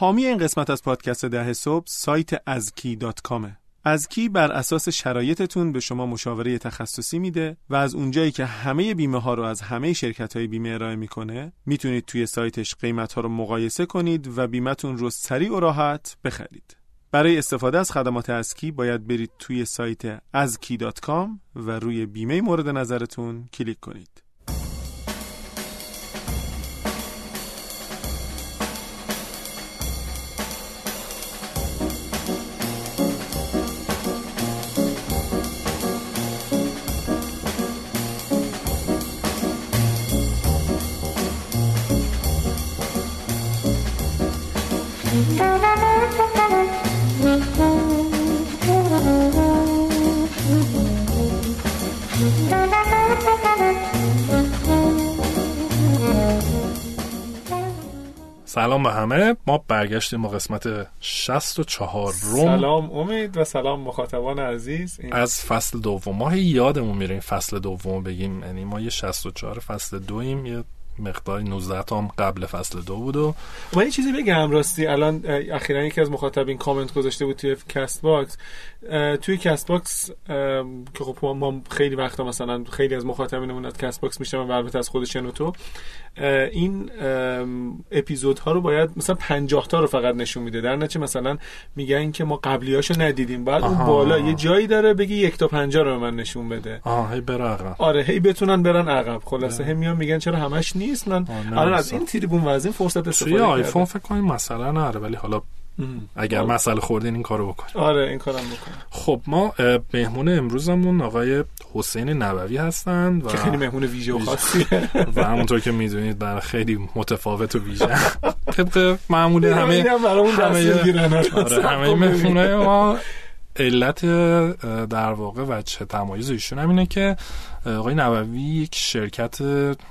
حامی این قسمت از پادکست ده صبح سایت ازکی دات کامه. ازکی بر اساس شرایطتون به شما مشاوره تخصصی میده و از اونجایی که همه بیمه ها رو از همه شرکت های بیمه ارائه می‌کنه می‌تونید توی سایتش قیمت ها رو مقایسه کنید و بیمتون رو سریع و راحت بخرید. برای استفاده از خدمات ازکی باید برید توی سایت azki.com و روی بیمه مورد نظرتون کلیک کنید. سلام به همه. ما برگشتیم با قسمت 64 اُم. سلام امید و سلام مخاطبان عزیز. این... از فصل دوم. ما یادمون میره این فصل دوم بگیم یعنی ما یه 64 فصل دویم یه مقداری 19 تا هم قبل فصل دو بود و من یه چیزی بگم راستی الان اخیرا یکی از مخاطبین کامنت گذاشته بود توی Castbox توی Castbox که خب ما خیلی وقتا مثلا خیلی از مخاطبینمون از Castbox میشنون و البته از خودشون و تو این اپیزودها رو باید مثلا 50 تا رو فقط نشون میده. در نتیجه مثلا میگن که ما قبلیاشو ندیدیم. بعد اون بالا یه جایی داره بگی یک تا 50 رو من نشون بده. آها هی بره عقب آره هی بتونن برن عقب. خلاصه هم میان میگن چرا همش نیست؟ من الان از این تریبون و از این فرصت استفاده کردم. آیفون فکر کنم مثلا نره ولی حالا اگر مسئله خوردین این کارو بکن آره این کارم بکن خب ما مهمون امروزمون آقای حسین نبوی هستن و که خیلی مهمون ویژه و خاصیه. و همونطور که می‌دونید برای خیلی متفاوت و ویژه. طبق معمول همه همه آره همه مهمونه ما علت در واقع وجه تمایز ایشون هم اینه که آقای نووی یک شرکت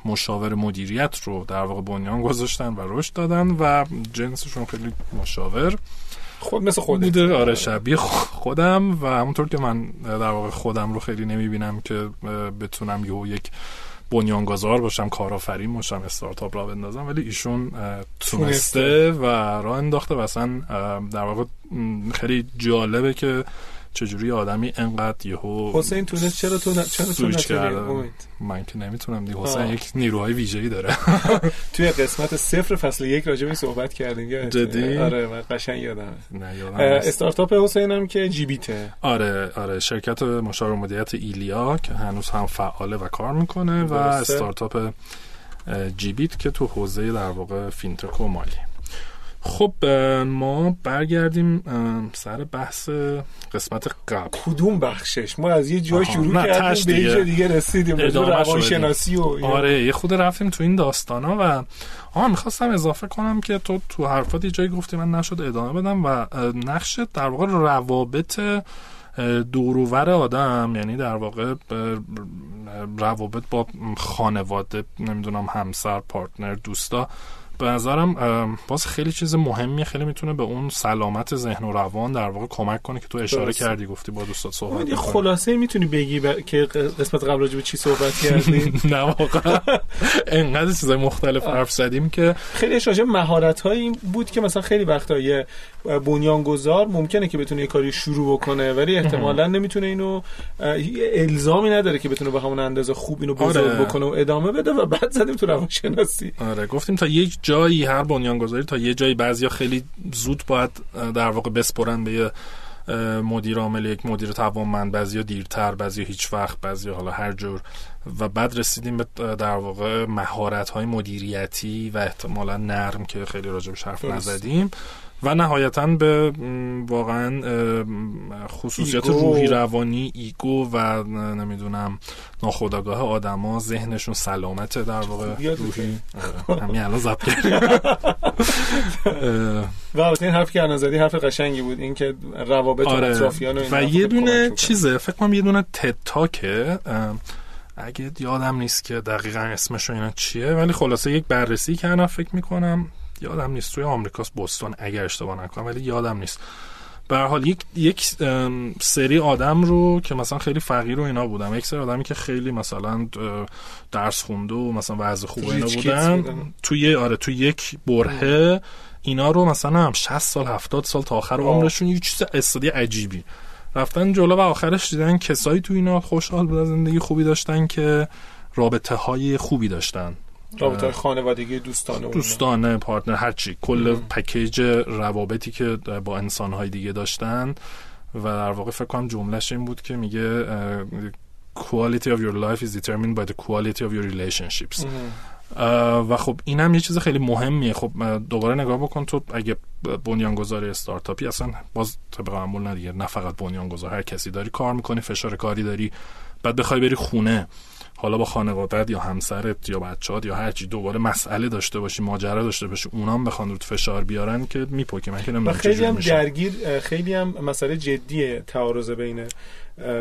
مشاور مدیریت رو در واقع بنیان گذاشتن و رشد دادن و جنسشون خیلی مشاور. خود مثل خود بوده. آره شبیه خودم و همونطور که من در واقع خودم رو خیلی نمی‌بینم که بتونم یه یک بنیانگذار باشم کارآفرین باشم استارتاپ را بندازم ولی ایشون تونسته و راه انداخته و اصلا در واقع خیلی جالبه که چجوری آدمی انقدر یهو حسین تونست چرا تو چرا تو من که نمی‌تونم دیگه. حسین یک نیروهای ویژه‌ای داره. توی قسمت صفر فصل یک راجع به صحبت کردیم. جدی؟ آره من قشنگ یادم نه یادم استارتاپ حسین هم که جی بیته آره آره. شرکت مشاور مدیریت ایلیا که هنوز هم فعاله و کار می‌کنه و استارتاپ جی بیت که تو حوزه در واقع فینتک و مالی. خب ما برگردیم سر بحث قسمت قبل. کدوم بخشش؟ ما از یه جای شروع کردیم به یه دیگه. رسیدیم به روانشناسی و آره یه خود رفتیم تو این داستانا و آها می‌خواستم اضافه کنم که تو تو حرفات یه جایی گفتی من نشد ادامه بدم و نقش در واقع روابط دوروور آدم یعنی در واقع روابط با خانواده نمی‌دونم همسر پارتنر دوستا به نظرم باز خیلی چیز مهمیه خیلی می‌تونه به اون سلامت ذهن و روان در واقع کمک کنه که تو اشاره درسته. کردی گفتی با دوستات صحبت خلاصه می‌تونی بگی ب... که قسمت قبل راجع به چی صحبت کردیم؟ نه واقعا. انقدر چیزای مختلف حرف زدیم که خیلی راجع مهارت هایی بود که مثلا خیلی وقتا یه بنیانگذار ممکنه که بتونه یه کاری شروع بکنه ولی احتمالا نمی‌تونه اینو الزامی نداره که بتونه به همون اندازه خوب اینو بزرگ آره. بکنه و ادامه بده و بعد زدیم تو روانشناسی. آره گفتیم تا یک جایی هر بنیانگذاری تا یه جایی بعضیا خیلی زود باید در واقع بسپرن به یه مدیر عامل یک مدیر توانمند بعضیا دیرتر بعضیا هیچ وقت بعضیا حالا هر جور. و بعد رسیدیم به در واقع مهارت های مدیریتی و احتمالا نرم که خیلی راجبش حرف نزدیم. و نهایتا به واقعا خصوصیات ego. روحی روانی ego و نمی‌دونم ناخودآگاه آدما ذهنشون سلامت در واقع روحی. آره، همین الان ضبط و این حرفی که زدی حرف قشنگی بود. این که روابط آره. اطرافیان و, و یه دونه چیزه. فکر کنم یه دونه TED Talk ه اگه یادم نیست که دقیقا اسمش اینا چیه ولی خلاصه یک بررسی کردم فکر می‌کنم. یادم نیست توی آمریکاست بوستون اگر اشتباه نکنم ولی یادم نیست. به حال یک یک سری آدم رو که مثلا خیلی فقیر و اینا بودم یک سری آدمی که خیلی مثلا درس خونده و مثلا وضع خوب اینا بودن, توی آره توی یک برهه اینا رو مثلا هم 60 سال 70 سال تا آخر عمرشون یه چیز استادی عجیبی. رفتن جلو و آخرش دیدن کسایی تو اینا خوشحال بودن زندگی خوبی داشتن که رابطه های خوبی داشتن. رابطه های خانوادگی دوستانه دوستانه پارتنر هرچی کل پکیج روابطی که با انسان های دیگه داشتن و در واقع فکر کنم جملهش این بود که میگه quality of your life is determined by the quality of your relationships. و خب این هم یه چیز خیلی مهمیه. خب دوباره نگاه بکن تو اگه بنیانگذار استارتاپی اصلا باز طبق معمول نه نه فقط بنیانگذار هر کسی داری کار می‌کنی فشار کاری داری بعد بخوای بری خونه. حالا با خانوادت یا همسرت یا بچه‌هات یا هرچی دوباره مسئله داشته باشی ماجرا داشته باشی اونام بخوان رود فشار بیارن که میپوکی من که خیلی هم درگیر خیلی هم مسئله جدیه تعارض بین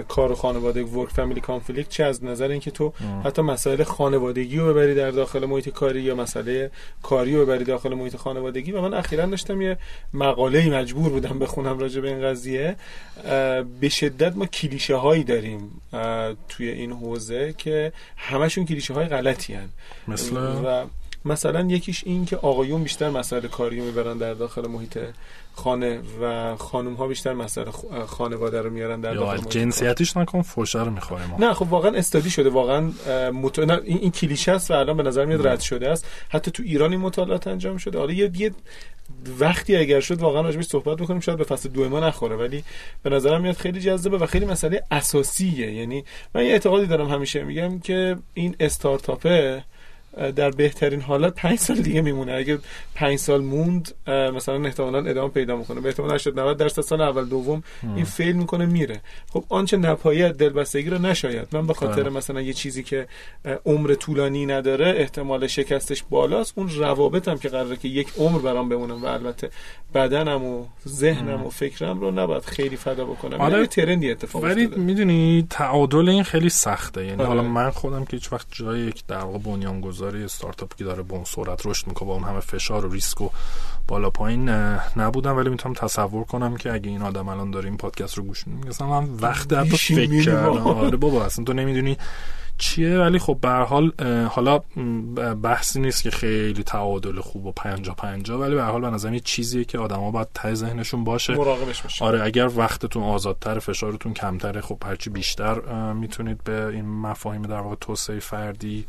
کار و خانواده ورک فامیلی کانفلیکت چه از نظر اینکه تو حتی مسائل خانوادگی رو ببری در داخل محیط کاری یا مسئله کاری رو ببری داخل محیط خانوادگی. و من اخیرا داشتم یه مقاله مجبور بودم بخونم راجع به این قضیه. به شدت ما کلیشه هایی داریم توی این حوزه که همشون کلیشه های غلطی هن. مثل؟ و مثلا یکیش این که آقایون بیشتر مسائل کاری می‌برن در داخل محیط خانه و خانم ها بیشتر مسئله خانواده رو میارن در داخل جنسیتیش نکن فوشه رو می‌خوریم نه خب واقعا استادی شده واقعا مت... این, این کلیشه است و الان به نظر میاد رد شده است. حتی تو ایران این مطالعات انجام شده. حالا یه, یه وقتی اگر شد واقعا راجبش صحبت بکنیم شاید به فصل دو ما نخوره ولی به نظرم میاد خیلی جذابه و خیلی مسئله اساسیه. یعنی من یه اعتقادی دارم همیشه میگم که این استارتاپه در بهترین حالت پنج سال دیگه میمونه. اگه پنج سال موند مثلا احتمالا ادامه پیدا می‌کنه. به احتمال 80 90 درصد سال اول دوم این فیل می‌کنه میره. خب آنچه نپایت دلبستگی رو نشاید. من به خاطر بله. مثلا یه چیزی که عمر طولانی نداره احتمال شکستش بالاست. اون روابطم که قراره که یک عمر برام بمونم و البته بدنم و ذهنم و فکرم رو نباید خیلی فدا بکنم. آره یعنی ترندی اتفاق ولی می‌دونی تعادل این خیلی سخته. یعنی حالا من خودم که هیچ وقت جای یک در واقع بنیانگذار گذاری استارتاپ که داره به اون سرعت رشد می‌کنه با اون همه فشار و ریسک و بالا پایین نبودم ولی می‌تونم تصور کنم که اگه این آدم الان داره این پادکست رو گوش میده مثلا من وقت حتی فکر کردم. آره بابا اصلا تو نمی‌دونی چیه ولی خب به حال حالا بحثی نیست که خیلی تعادل خوب و پنجا پنجا ولی به حال به یه چیزیه که آدما باید ته ذهنشون باشه. مراقبش باشه آره اگر وقتتون آزادتر فشارتون کمتره خب هرچی بیشتر می‌تونید به این مفاهیم در واقع توسعه فردی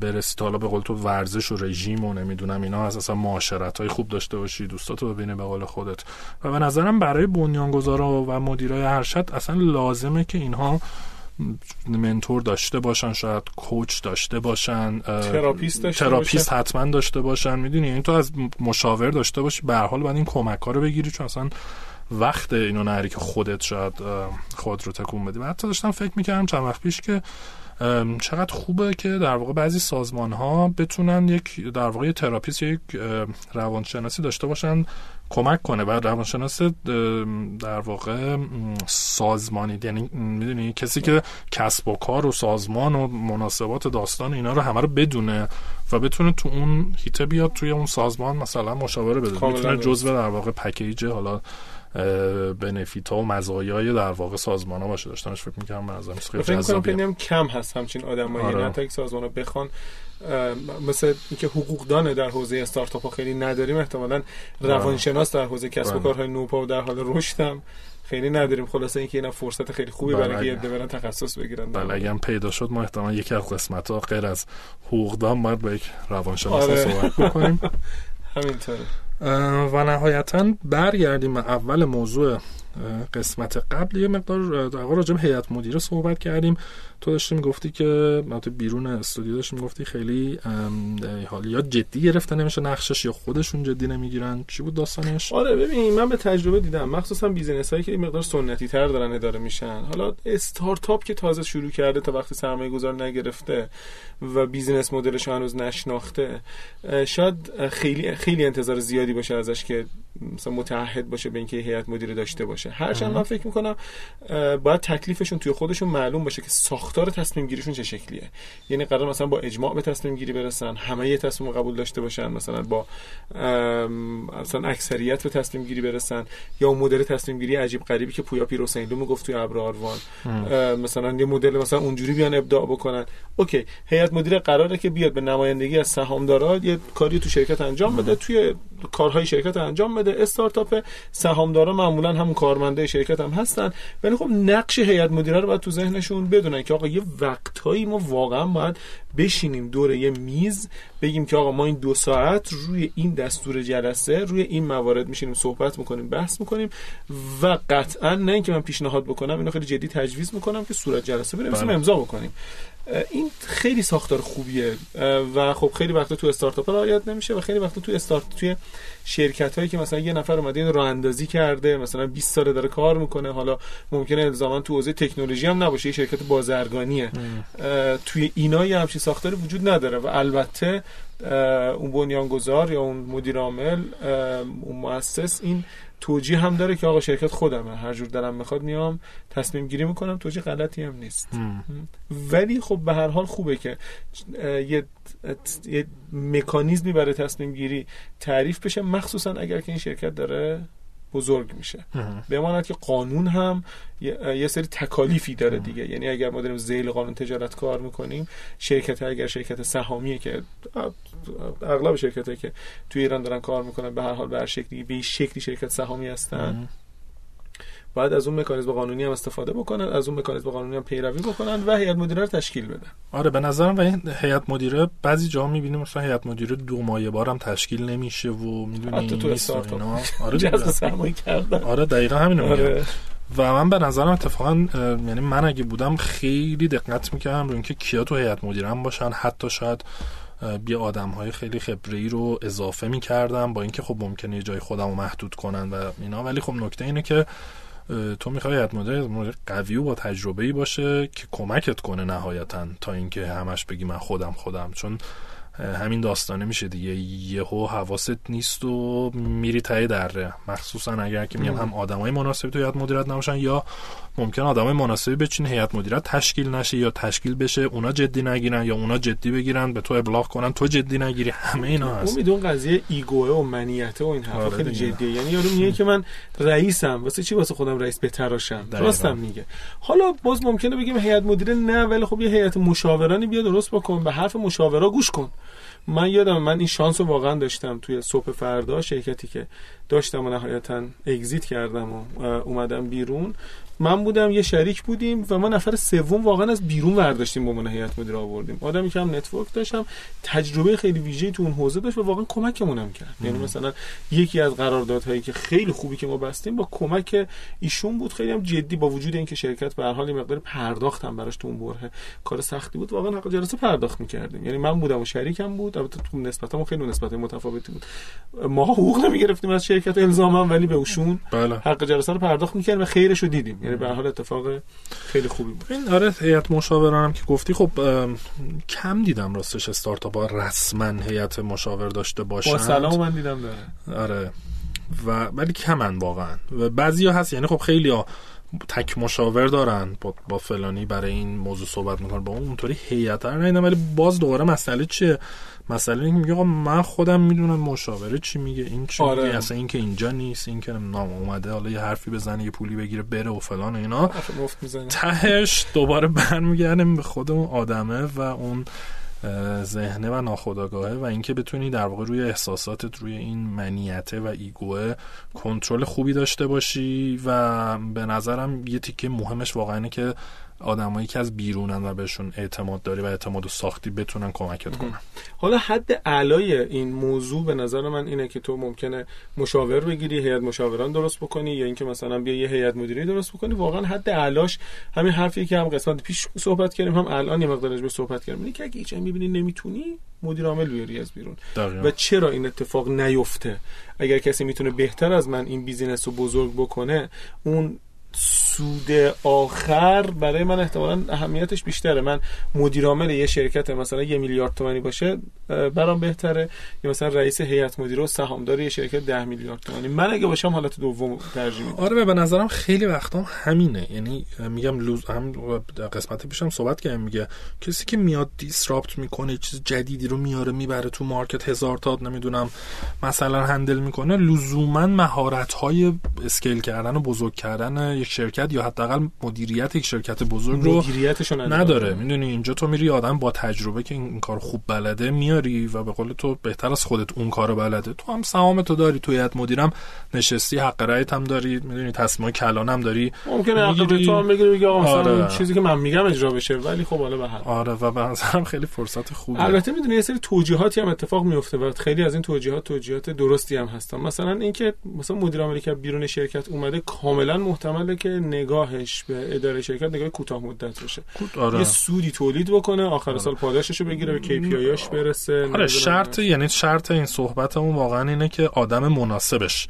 برسید حالا به قول تو ورزش و رژیم و نمی‌دونم اینا از اصلا معاشرت های خوب داشته باشی دوستاتو ببینه به قول خودت. و به نظرم برای بنیانگذارا و مدیرای ارشد اصلا لازمه که اینها منتور داشته باشن شاید کوچ داشته باشن تراپیست داشته تراپیست حتما داشته باشن. می‌دونی؟ این تو از مشاور داشته باشی به حال باید این کمک ها رو بگیری چون اصلا وقت اینو نداری که خودت شاید خود رو تکون بدی. حتی داشتم فکر می‌کردم چند وقت پیش که چقدر خوبه که در واقع بعضی سازمان ها بتونن یک در واقع تراپیست یک روانشناسی داشته باشن کمک کنه. و روانشناس در واقع سازمانی یعنی می‌دونی کسی که کسب و کار و سازمان و مناسبات داستان اینا رو همه رو بدونه و بتونه تو اون هیته بیاد توی اون سازمان مثلا مشاوره بده. می‌تونه جزء در واقع پکیج حالا بنفیت ها و مزایای در واقع سازمان ها باشه. داشتنش فکر می‌کنم من از خیلی جذابیه. کم هست همچین آدم ها آره. یعنی سازمان ها بخوان مثل اینکه حقوقدان در حوزه استارتاپ ها خیلی نداریم. احتمالا روانشناس در حوزه کسب و بله. کارهای نوپا و در حال رشدم خیلی نداریم. خلاصه اینکه اینا فرصت خیلی خوبی برای اینکه یه برن تخصص بگیرن. بله اگه پیدا شد ما احتمالا یکی از قسمت ها غیر از حقوقدان باید با یک روانشناس آره. صحبت بکنیم. همینطوره. و نهایتا برگردیم اول موضوع قسمت قبل یه مقدار در راجع به هیئت مدیره صحبت کردیم. تو داشتی می‌گفتی که تو بیرون استودیو داشتی می‌گفتی خیلی حالا یا جدی گرفته نمیشه نقشش یا خودشون جدی نمی‌گیرن؟ چی بود داستانش؟ آره ببین من به تجربه دیدم. مخصوصا بیزینس هایی که این مقدار سنتی تر دارن اداره میشن. حالا استارتاپ که تازه شروع کرده تا وقتی سرمایه گذار نگرفته و بیزینس مدلش هنوز نشناخته شاید خیلی خیلی انتظار زیادی باشه ازش که مثلا متعهد باشه به اینکه هیئت مدیره داشته باشه. هرچند من فکر می‌کنم باید تکلیفشون توی خودشون معلوم باشه که ساختار تصمیم گیریشون چه شکلیه؟ یعنی قرار مثلا با اجماع به تصمیم گیری برسن همه یه تصمیم قبول داشته باشن مثلا با مثلا اکثریت به تصمیم گیری برسن یا مدل تصمیم گیری عجیب غریبی که پویا پیر حسین گفت توی ابر آروان. مثلا یه مدل مثلا اونجوری بیان ابداع بکنن. اوکی هیئت مدیره قراره که بیاد به نمایندگی از سهامدارا یه کاری تو شرکت انجام بده توی کارهای شرکت انجام بده. استارتاپ سهامدارا معمولا همون کارمنده شرکت هم هستن. ولی خب نقش هیئت مدیره رو باید تو ذهنشون بدونن که آقا یه وقتهایی ما واقعا باید بشینیم دور یه میز بگیم که آقا ما این دو ساعت روی این دستور جلسه روی این موارد میشینیم صحبت می‌کنیم بحث می‌کنیم و قطعا نه اینکه من پیشنهاد بکنم اینو خیلی جدی تجویز می‌کنم که صورت جلسه بنویسیم بله. امضا بکنیم این خیلی ساختار خوبیه. و خب خیلی وقتا تو استارتاپ رعایت نمیشه و خیلی وقتا تو استارت توی شرکت هایی که مثلا یه نفر اومده این راه اندازی کرده مثلا 20 ساله داره کار می‌کنه حالا ممکنه الزاما تو حوزه تکنولوژی هم نباشه یه شرکت بازرگانیه. توی اینا یه همچین ساختاری وجود نداره و البته اون بنیانگذار یا اون مدیر عامل اون مؤسس این توجیه هم داره که آقا شرکت خودمه. هر جور دلم می‌خواد میام تصمیم گیری می‌کنم. توجیه غلطی هم نیست. ولی خب به هر حال خوبه که یه یه مکانیزمی برای تصمیم گیری تعریف بشه مخصوصا اگر که این شرکت داره بزرگ میشه. بماند که قانون هم یه سری تکالیفی داره دیگه. یعنی اگر ما داریم زیل قانون تجارت کار می‌کنیم شرکت اگر شرکت سهامیه که اغلب شرکت که توی ایران دارن کار می‌کنن به هر حال به هر شکلی به شکلی شرکت سهامی هستن. باید از اون مکانیزم قانونی هم استفاده بکنن از اون مکانیزم قانونی هم پیروی بکنن و هیئت مدیره رو تشکیل بدن. آره به نظرم و این هیئت مدیره بعضی جا می‌بینیم مثلا هیئت مدیره دو مایه بارم تشکیل نمیشه و می‌دونی تو اینا. آره جذب سرمایه کردن. آره دقیقا همینو آره. و من به نظرم اتفاقا یعنی من اگه بودم خیلی دقت می‌کردم رو اینکه کیا تو هیئت مدیره هم باشن. حتی شاید بیا آدم های خیلی خبره رو اضافه می‌کردم با اینکه خب ممکنه جای خودم رو محدود کنن و اینا. ولی خب نکته اینه که تو می‌خوای هیئت مدیره قوی و با تجربه ای باشه که کمکت کنه نهایتا تا اینکه همش بگی من خودم خودم. چون همین داستانه میشه دیگه. یهو حواست نیست و میری ته دره. مخصوصا اگر که میگم هم آدمای مناسبی تو هیئت مدیریت نباشن یا ممکن آدمای مناسبی بچینن هیئت مدیریت تشکیل نشه یا تشکیل بشه اونا جدی نگیرن یا اونا جدی بگیرن به تو ابلاغ کنن تو جدی نگیری. همه اینا هست. میدون قضیه ایگو و منیته و این حرفا آره خیلی جدیه. یعنی یارو میگه که من رئیسم. واسه چی واسه خودم رئیس بتراشم؟ راستم میگه. حالا باز ممکنه بگیم هیئت مدیره نه ولی خب یه هیئت مشاورانی بیا درست بکن به حرف مشاورا گوش کن. من یادم من این شانس رو واقعا داشتم توی صبح فردا شرکتی که داشتم و نهایتا exit کردم و اومدم بیرون. من بودم یه شریک بودیم و ما نفر سوم واقعا از بیرون ورداشتیم به عنوان هیئت مدیره آوردیم. آدمی که هم network داشت هم تجربه خیلی ویژه‌ای تو اون حوزه داشت و واقعا کمکمون هم کرد یعنی مثلا یکی از قراردادهایی که خیلی خوبی که ما بستیم با کمک ایشون بود. خیلی هم جدی با وجود اینکه شرکت به هر حال مقدار پرداخت هم براش تو اون بره کار سختی بود. واقعا حق جلسه پرداخت می‌کردیم. یعنی من بودم و شریکم بود. البته تو نسبتمون خیلی نسبت متفاوتی بود. ما حقوق نمی‌گرفتیم از شرکت الزاما ولی به اوشون بله. حق جلسه رو پرداخت می‌کردیم و خیرش رو دیدیم. یعنی به حال اتفاق خیلی خوبی بود. این آره هیئت مشاورانم که گفتی خب کم دیدم راستش استارتاپ ها رسما هیئت مشاور داشته باشن با سلام من دیدم داره. آره. و ولی کمن واقعا. و بعضیا هست یعنی خب خیلی ها تک مشاور دارن با, با فلانی برای این موضوع صحبت می‌کنن با اونطوری هیئت. رو ولی باز دوباره مسئله چیه؟ مسئله اینه میگه من خودم می‌دونم مشاوره چی میگه این چی آره. میگه اصلا این که اینجا نیست این که نام اومده حالا یه حرفی بزنه یه پولی بگیره بره و فلان و اینا تهش دوباره برمیگردیم به خود اون آدمه و اون ذهنه و ناخودآگاهه و اینکه بتونی در واقع روی احساساتت روی این منیته و ایگوه کنترل خوبی داشته باشی و به نظرم یه تیکه مهمش واقعا که آدمایی که از بیرونن و بهشون اعتماد داری و اعتماد و ساختی بتونن کمکت کنن. حالا حد علای این موضوع به نظر من اینه که تو ممکنه مشاور بگیری هیئت مشاوران درست بکنی یا اینکه مثلا بیا یه هیئت مدیری درست بکنی. واقعا حد علاش همین حرفی که هم قسمت پیش صحبت کردیم هم الان یه مقدارش به صحبت کردیم. اینه که اگه هیچ می‌بینی نمی‌تونی مدیر عامل بیاری از بیرون. و چرا این اتفاق نیفته؟ اگر کسی می‌تونه بهتر از من این بیزینس رو بزرگ بکنه اون سود آخر برای من احتمالا اهمیتش بیشتره. من مدیر عامل یه شرکت مثلا یه میلیارد تومانی باشه برام بهتره. یا مثلا رئیس هیئت مدیره و سهامدار یه شرکت ده میلیارد تومانی. من اگه باشم حالت دوم ترجیح میدم. آره به نظرم خیلی وقتا همینه. یعنی میگم لوز هم قسمت پیشم صحبت کردم میگه کسی که میاد disrupt می‌کنه چیز جدیدی رو میاره می‌بره تو مارکت هزار تا نمی‌دونم مثلا هندل می‌کنه لزوما مهارت های اسکیل کردن و بزرگ کردن یک شرکت یا حداقل مدیریت یک شرکت بزرگ رو نداره. می‌دونی اینجا تو میری آدم با تجربه که این کار خوب بلده میاری و به قول تو بهتر از خودت اون کارو بلده. تو هم سهام تو داری تو هیئت مدیرم نشستی حق رأیت هم داری می‌دونی تصمیم کلان هم داری. ممکنه حق تو هم بگیری آقا مثلا آره. چیزی که من میگم اجرا بشه ولی خب حالا به آره و به نظرم خیلی فرصت خوبه. البته می‌دونی یه سری توجیهاتی هم اتفاق میفته و خیلی از این توجیهات توجیهات درستی هم هستن. مثلا اینکه مثلا مدیر عاملی که بیرون شرکت اومده کاملا محتمله که نگاهش به اداره شرکت نگاه کوتاه مدت باشه. آره. یه سودی تولید بکنه آخر آره. سال پاداشش رو بگیره به KPIش برسه آره شرط یعنی شرط این صحبتمون واقعا اینه که آدم مناسبش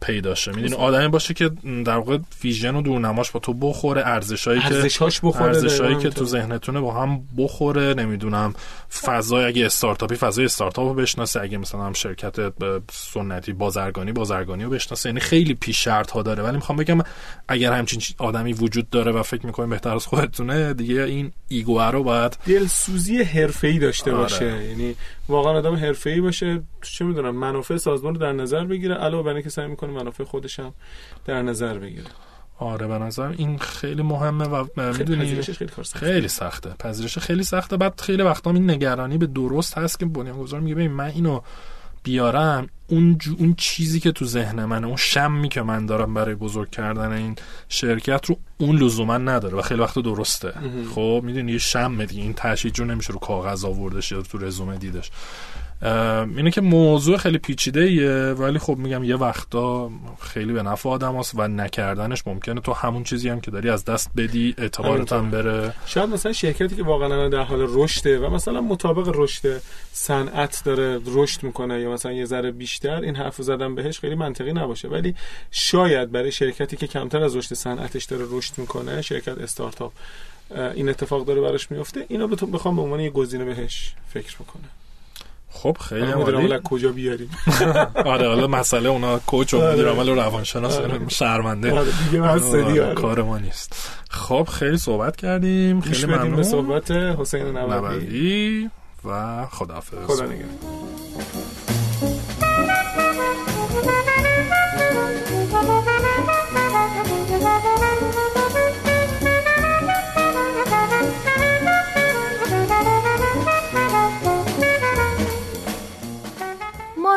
پیدا شه. می‌دونی آدمی باشه که در واقع ویژن و دورنماش با تو بخوره ارزشایی که ارزشاش بخوره ارزشایی که تو ذهنتونه با هم بخوره. نمی‌دونم فضای اگه استارتاپی فضای استارتاپ رو بشناسه. اگه مثلا هم شرکت سنتی بازرگانی بازرگانی رو بشناسه. یعنی خیلی پیش شرط ها داره. ولی می‌خوام بگم اگر همچین آدمی وجود داره و فکر می‌کنه بهتر از خودتونه دیگه این ایگو رو باید دلسوزی حرفه‌ای داشته آره. باشه. یعنی واقعا آدم حرفه‌ای باشه چه می‌دونم منافع سازمان رو در نظر بگیره علاوه بر اینکه سعی می‌کنه منافع خودش هم در نظر بگیره. آره به نظر این خیلی مهمه و می‌دونی خیلی, خیلی سخته. پذیرش خیلی سخته. بعد خیلی وقتا این نگرانی به درست هست که بنیانگذار میگه ببین من اینو بیارم اون, اون چیزی که تو ذهن منه اون شمی که من دارم برای بزرگ کردن این شرکت رو اون لزوما نداره و خیلی وقت درسته. خب می‌دونی یه شم دیگه این تشییع جو نمیشه رو کاغذ آوردش یا تو رزومه دیدش. اینه که موضوع خیلی پیچیده ایه ولی خب میگم یه وقتا خیلی به نفع آدم هست و نکردنش ممکنه. تو همون چیزی هم که داری از دست بدی اعتبارت هم بره. شاید مثلا شرکتی که واقعا در حال رشده و مثلا مطابق رشد صنعت داره رشد می‌کنه یا مثلا یه ذره بیشتر این حرف زدن بهش خیلی منطقی نباشه. ولی شاید برای شرکتی که کمتر از رشد صنعتش داره رشد می‌کنه شرکت استارتاپ این اتفاق داره براش میفته اینو بخوام به عنوان یه گزینه بهش فکر می‌کنه خب خیلی عامل کجا بیاریم؟ آره حالا مسئله اونا کوچ و آره. مدیر عامل و روانشناس آره. شرمنده. آره. کار ما نیست. خب خیلی صحبت کردیم. خیلی ممنون به صحبت حسین نبوی و خداحافظ. خدا نگهدار.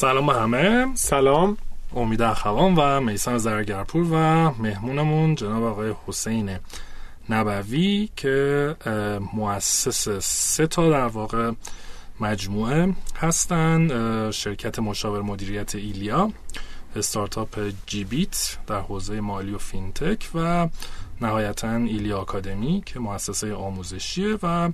سلام به همه. سلام. امید اخوان و میسان زرگرپور و مهمونمون جناب آقای حسین نبوی که مؤسس سه تا در واقع مجموعه هستند شرکت مشاور مدیریت ایلیا استارتاپ جیبیت در حوزه مالی و فینتک و نهایتا ایلیا آکادمی که مؤسسه آموزشیه و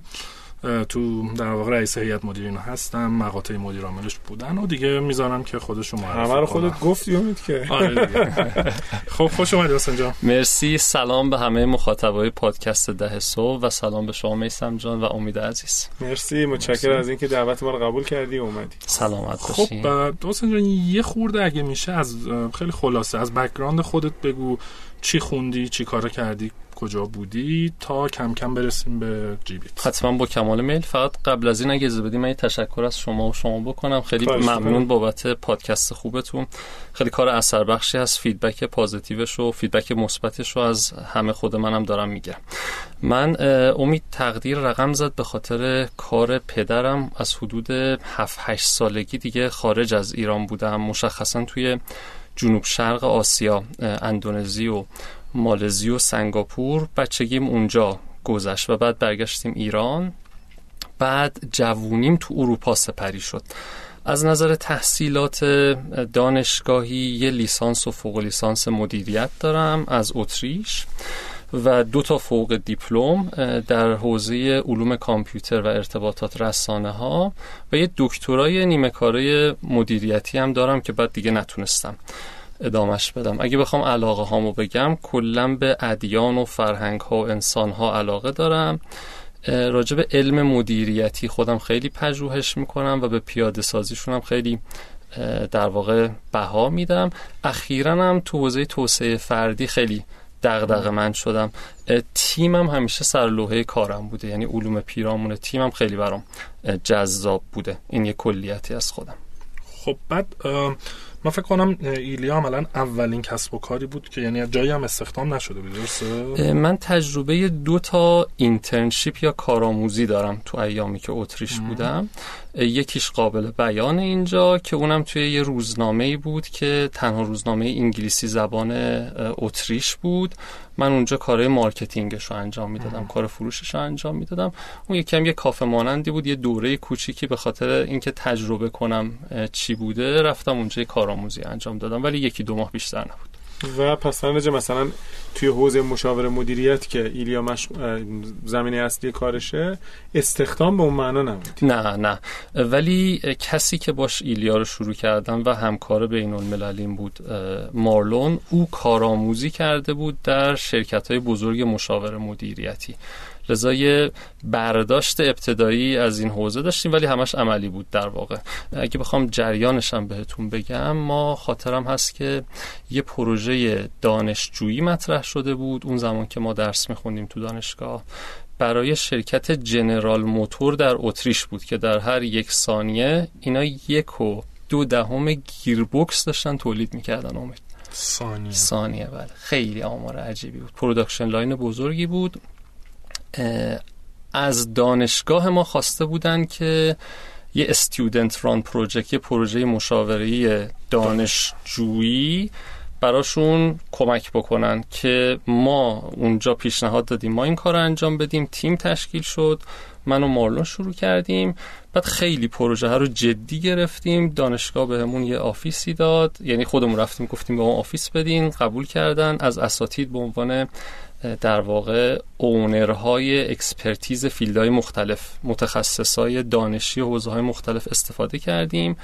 تو در واقع رئیس هیئت مدیرین هستم مقاطع مدیر عاملش بودن و دیگه می‌ذارم که معرفی همه رو خودت گفتی امید که. آره خب خوش اومدی حسین جان. مرسی. سلام به همه مخاطبای پادکست ده صبح و سلام به شما میسم جان و امید عزیز. مرسی. متشکرم از اینکه دعوت ما رو قبول کردی و اومدی. سلامت باشی. خب حسین جان یه خورده اگه میشه از خیلی خلاصه از background خودت بگو چی خوندی چی کار کردی؟ کجا بودی تا کم کم برسیم به جیبیت. حتما با کمال میل. فقط قبل از این اگه اجازه بدیم من تشکر از شما و شما بکنم. خیلی ممنون بابت پادکست خوبتون. خیلی کار اثر بخشی هست. feedback positiveش و فیدبک مثبتش رو از همه خود منم دارم میگم. من امید جان تقدیر رقم زد به خاطر کار پدرم. از حدود 7 8 سالگی دیگه خارج از ایران بودم. مشخصا توی جنوب شرق آسیا اندونزی و مالزی و سنگاپور بچگیم اونجا گذشت و بعد برگشتیم ایران. بعد جوونیم تو اروپا سپری شد. از نظر تحصیلات دانشگاهی یه لیسانس و فوق لیسانس مدیریت دارم از اتریش و دو تا فوق دیپلم در حوزه علوم کامپیوتر و ارتباطات رسانه ها و یه دکترای نیمه کاره مدیریتی هم دارم که بعد دیگه نتونستم. ادامش بدم. اگه بخوام علاقه هامو بگم کلا به ادیان و فرهنگ ها و انسان ها علاقه دارم. راجب علم مدیریتی خودم خیلی پژوهش می‌کنم و به پیاده سازیشون هم خیلی در واقع بها میدم. اخیرا هم تو حوزه توسعه فردی خیلی دغدغه من شدم. تیمم همیشه سرلوحه کارم بوده. یعنی علوم پیرامون تیمم خیلی برام جذاب بوده. این یه کلیتی از خودم. خب بعد من فکر کنم ایلیا عملا اولین کسب و کاری بود که یعنی جایی هم استخدام نشده بود درسته؟ من تجربه دو تا internship یا کارآموزی دارم تو ایامی که اتریش بودم. یکیش قابل بیان اینجا که اونم توی یه روزنامه بود که تنها روزنامه انگلیسی زبان اتریش بود. من اونجا کارهای marketingش رو انجام می‌دادم کار فروشش رو انجام می‌دادم. اون یکم یه کافه مانندی بود یه دوره کوچیکی به خاطر اینکه تجربه کنم چی بوده رفتم اونجا یه کارآموزی انجام دادم ولی یکی دو ماه بیشتر نبود. و پس مثلا توی حوزه مشاور مدیریت که ایلیا مش... زمینه اصلی کارشه استخدام به اون معنا نبود. نه نه. ولی کسی که باش ایلیا رو شروع کردم و همکار بین المللین بود مارلون او کارآموزی کرده بود در شرکت های بزرگ مشاور مدیریتی. لذا یه برداشت ابتدایی از این حوزه داشتیم ولی همش عملی بود در واقع. اگه بخوام جریانشم بهتون بگم ما خاطرم هست که یه پروژه دانشجویی مطرح شده بود. اون زمان که ما درس میخوندیم تو دانشگاه برای شرکت General Motors در اتریش بود که در هر یک ثانیه اینا یک و دو دهم گیربکس داشتن تولید می‌کردن. امید ثانیه. ثانیه بله. خیلی آمار عجیبی بود. production line بزرگی بود. از دانشگاه ما خواسته بودن که یه student-run پروژه یه پروژه مشاوره دانشجویی براشون کمک بکنن که ما اونجا پیشنهاد دادیم. ما این کار رو انجام بدیم. تیم تشکیل شد. من و مارلون شروع کردیم. بعد خیلی پروژه ها رو جدی گرفتیم. دانشگاه بهمون یه officeی داد. یعنی خودمون رفتیم گفتیم بهمون office بدین. قبول کردن. از اساتید به عنوان در واقع ownerهای expertise fieldهای مختلف متخصصای دانشی و حوزه های مختلف استفاده کردیم.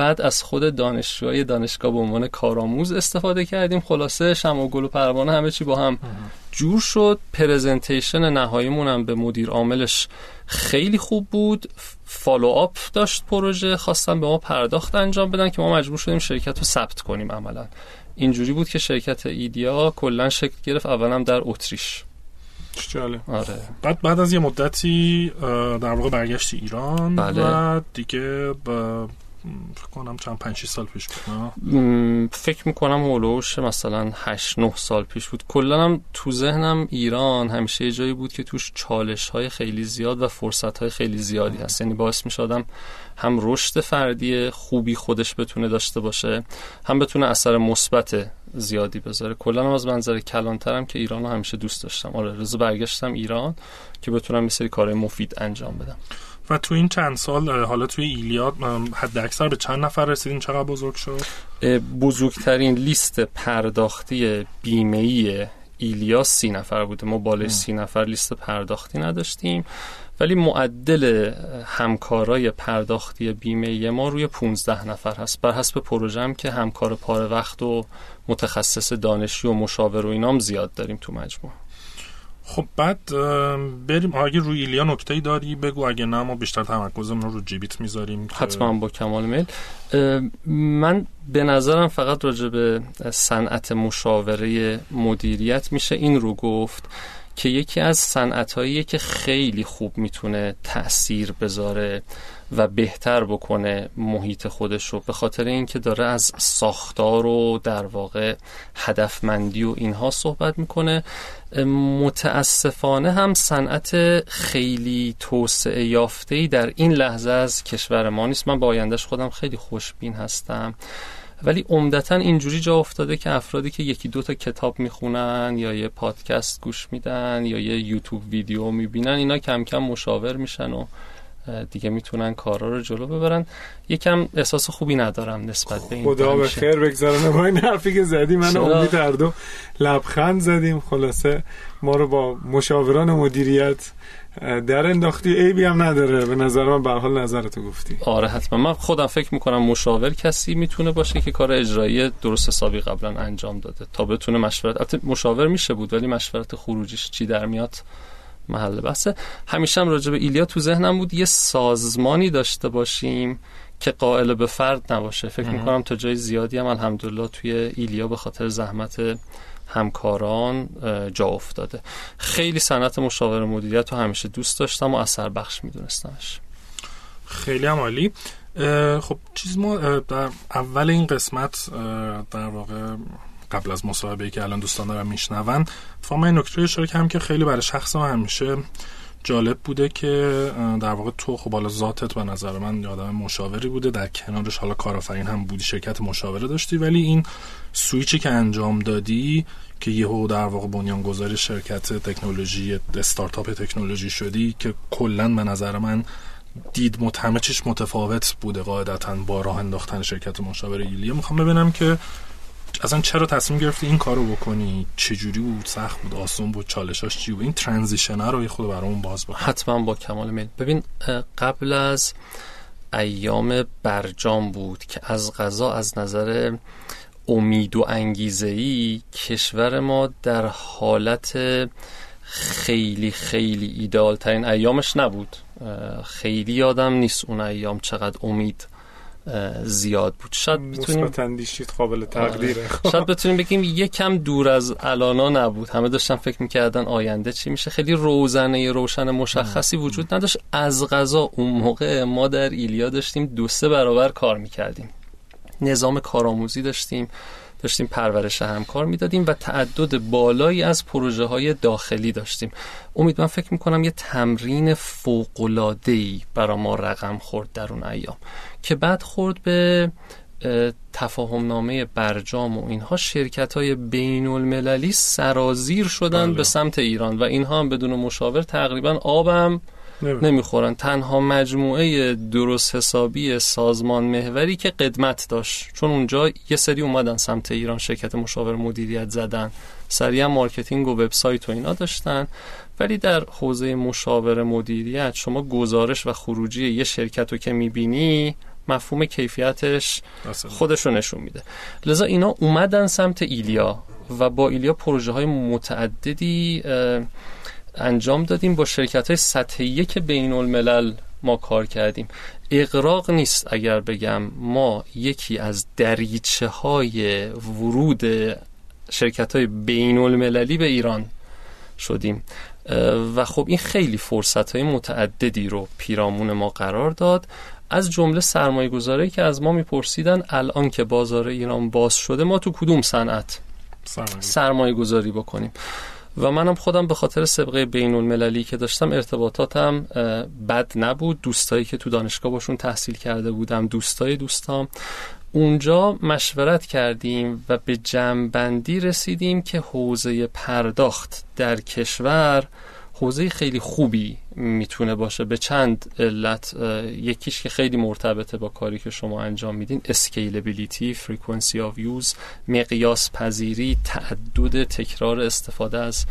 بعد از خود دانشجوهای دانشگاه به عنوان کارآموز استفاده کردیم. خلاصه شمع و گل و پروانه همه چی با هم جور شد. presentation نهاییمون هم به مدیر عاملش خیلی خوب بود. follow-up داشت پروژه. خواستن به ما پرداخت انجام بدن که ما مجبور شدیم شرکت رو ثبت کنیم عملا. اینجوری بود که شرکت ایدیا کلا شکل گرفت. اولم در اتریش. جالب آره. بعد بعد از یه مدتی در واقع برگشتی ایران بله. و دیگه با فکر کنم چند پنج سال پیش بود فکر می‌کنم هولوش مثلا 8 9 سال پیش بود. کلا هم تو ذهنم ایران همیشه یه جایی بود که توش چالش های خیلی زیاد و فرصت های خیلی زیادی هست. یعنی باعث می‌شدم هم رشد فردی خوبی خودش بتونه داشته باشه هم بتونه اثر مثبت زیادی بذاره. کلا هم از منظر کلانترم که ایران همیشه دوست داشتم. آره رضا برگشتم ایران که بتونم یه سری کارهای مفید انجام بدم. و تو این چند سال حالا توی ایلیاد حد اکثر به چند نفر رسیدین؟ چقدر بزرگ شد؟ بزرگترین لیست پرداختی بیمه ایلیا سی نفر بوده. ما بالای سی نفر لیست پرداختی نداشتیم. ولی معدل همکارای پرداختی بیمه ما روی 15 نفر هست. بر حسب پروژه هم که همکار پاره وقت و متخصص دانشی و مشاور و اینام زیاد داریم تو مجموع خب بعد بریم. اگه روی ایلیا نکته داری بگو. اگه نه ما بیشتر تمرکزمون رو رو جیبیت می‌ذاریم حتما با کمال میل. من به نظرم فقط راجع به صنعت مشاوره مدیریت میشه این رو گفت که یکی از صنعتهایی که خیلی خوب می‌تونه تاثیر بذاره و بهتر بکنه محیط خودش رو به خاطر اینکه داره از ساختار و در واقع هدفمندی و اینها صحبت می‌کنه. متاسفانه هم صنعت خیلی توسعه یافته در این لحظه از کشور ما نیست. من با آیندهش خودم خیلی خوشبین هستم. ولی عمدتا اینجوری جا افتاده که افرادی که یکی دو تا کتاب می‌خونن یا یه پادکست گوش میدن یا یه یوتیوب ویدیو می‌بینن اینا کم کم مشاور میشن و دیگه می‌تونن کارا رو جلو ببرن. یکم احساس خوبی ندارم نسبت به این خدا به خیر بگذارن با این حرفی که زدی من امید هر دو لبخند زدیم. خلاصه ما رو با مشاوران مدیریت در انداختی. عیبی هم نداره. به نظر من به حال نظرتو گفتی. آره حتما. من خودم فکر می‌کنم مشاور کسی می‌تونه باشه که کار اجرایی درست حسابی قبلا انجام داده تا بتونه مشورت. مشاور میشه بود ولی مشورت خروجیش چی در میاد؟ محل بحثه. همیشه هم راجع به ایلیا تو ذهنم بود یه سازمانی داشته باشیم که قائل به فرد نباشه. فکر می‌کنم تا جای زیادی هم الحمدلله توی ایلیا به خاطر زحمت همکاران جا افتاده. خیلی صنعت مشاور مدیریت رو همیشه دوست داشتم و اثر بخش میدونستمش. خیلی هم عالی. خب چیز ما در اول این قسمت در واقع قبل از مصاحبه که الان دوستان دارم میشنون فهم این نکته اشاره کردم که خیلی برای شخص من همیشه جالب بوده که در واقع تو خب حالا ذاتت به نظر من آدم مشاوری بوده در کنارش حالا کارآفرین هم بودی شرکت مشاوره داشتی ولی این سویچی که انجام دادی که یهو در واقع بنیانگذار شرکت تکنولوژی استارتاپ تکنولوژی شدی که کلا به نظر من دید همه متفاوت بوده قاعدتا با راه انداختن شرکت مشاوره ایلیا. می‌خوام ببینم که اصلا چرا تصمیم گرفتی این کارو بکنی؟ چجوری بود؟ سخت بود؟ آسون بود؟ چالشاش چی بود؟ این ترانزیشن رو خود برامون باز بکن. حتما با کمال میل ببین قبل از ایام برجام بود که از غذا از نظر امید و انگیزه ای کشور ما در حالت خیلی خیلی ایدال ترین ایامش نبود. خیلی یادم نیست اون ایام چقدر امید زیاد بود. شاید بتونیم قابل تقدیره. آره. شاید بتونیم بگیم یکم دور از الانا نبود. همه داشتن فکر می‌کردن آینده چی میشه. خیلی روزنه روشن مشخصی وجود نداشت. از غذا اون موقع ما در ایلیا داشتیم دو سه برابر کار می‌کردیم. نظام کارآموزی داشتیم. داشتیم پرورش همکار می‌دادیم و تعدد بالایی از پروژه های داخلی داشتیم. امید من فکر می‌کنم یه تمرین فوقلادهی برا ما رقم خورد در اون ایام که بعد خورد به تفاهم نامه برجام و اینها. شرکت های بین المللی سرازیر شدن بله. به سمت ایران و اینها هم بدون مشاور تقریبا آبم نمی‌خورن. تنها مجموعه درست حسابی سازمان محوری که قدمت داشت. چون اونجا یه سری اومدن سمت ایران شرکت مشاور مدیریت زدن. سریع marketing و وبسایت و اینا داشتن. ولی در حوزه مشاور مدیریت شما گزارش و خروجی یه شرکت رو که می‌بینی مفهوم کیفیتش خودش رو نشون میده. لذا اینا اومدن سمت ایلیا و با ایلیا پروژه های متعددی انجام دادیم. با شرکت های سطحی که بین الملل ما کار کردیم. اقراق نیست اگر بگم ما یکی از دریچه های ورود شرکت های بین المللی به ایران شدیم. و خب این خیلی فرصت های متعددی رو پیرامون ما قرار داد. از جمله سرمایه گذاری که از ما میپرسیدن الان که بازار ایران باز شده ما تو کدوم صنعت سرمایه گذاری بکنیم؟ و منم خودم به خاطر سبقه بین المللی که داشتم ارتباطاتم بد نبود. دوستایی که تو دانشگاه باشون تحصیل کرده بودم دوستای دوستام. اونجا مشورت کردیم و به جمعبندی رسیدیم که حوزه پرداخت در کشور حوزه خیلی خوبی می‌تونه باشه. به چند علت یکیش که خیلی مرتبطه با کاری که شما انجام میدین scalability frequency of use مقیاس پذیری تعدد تکرار استفاده از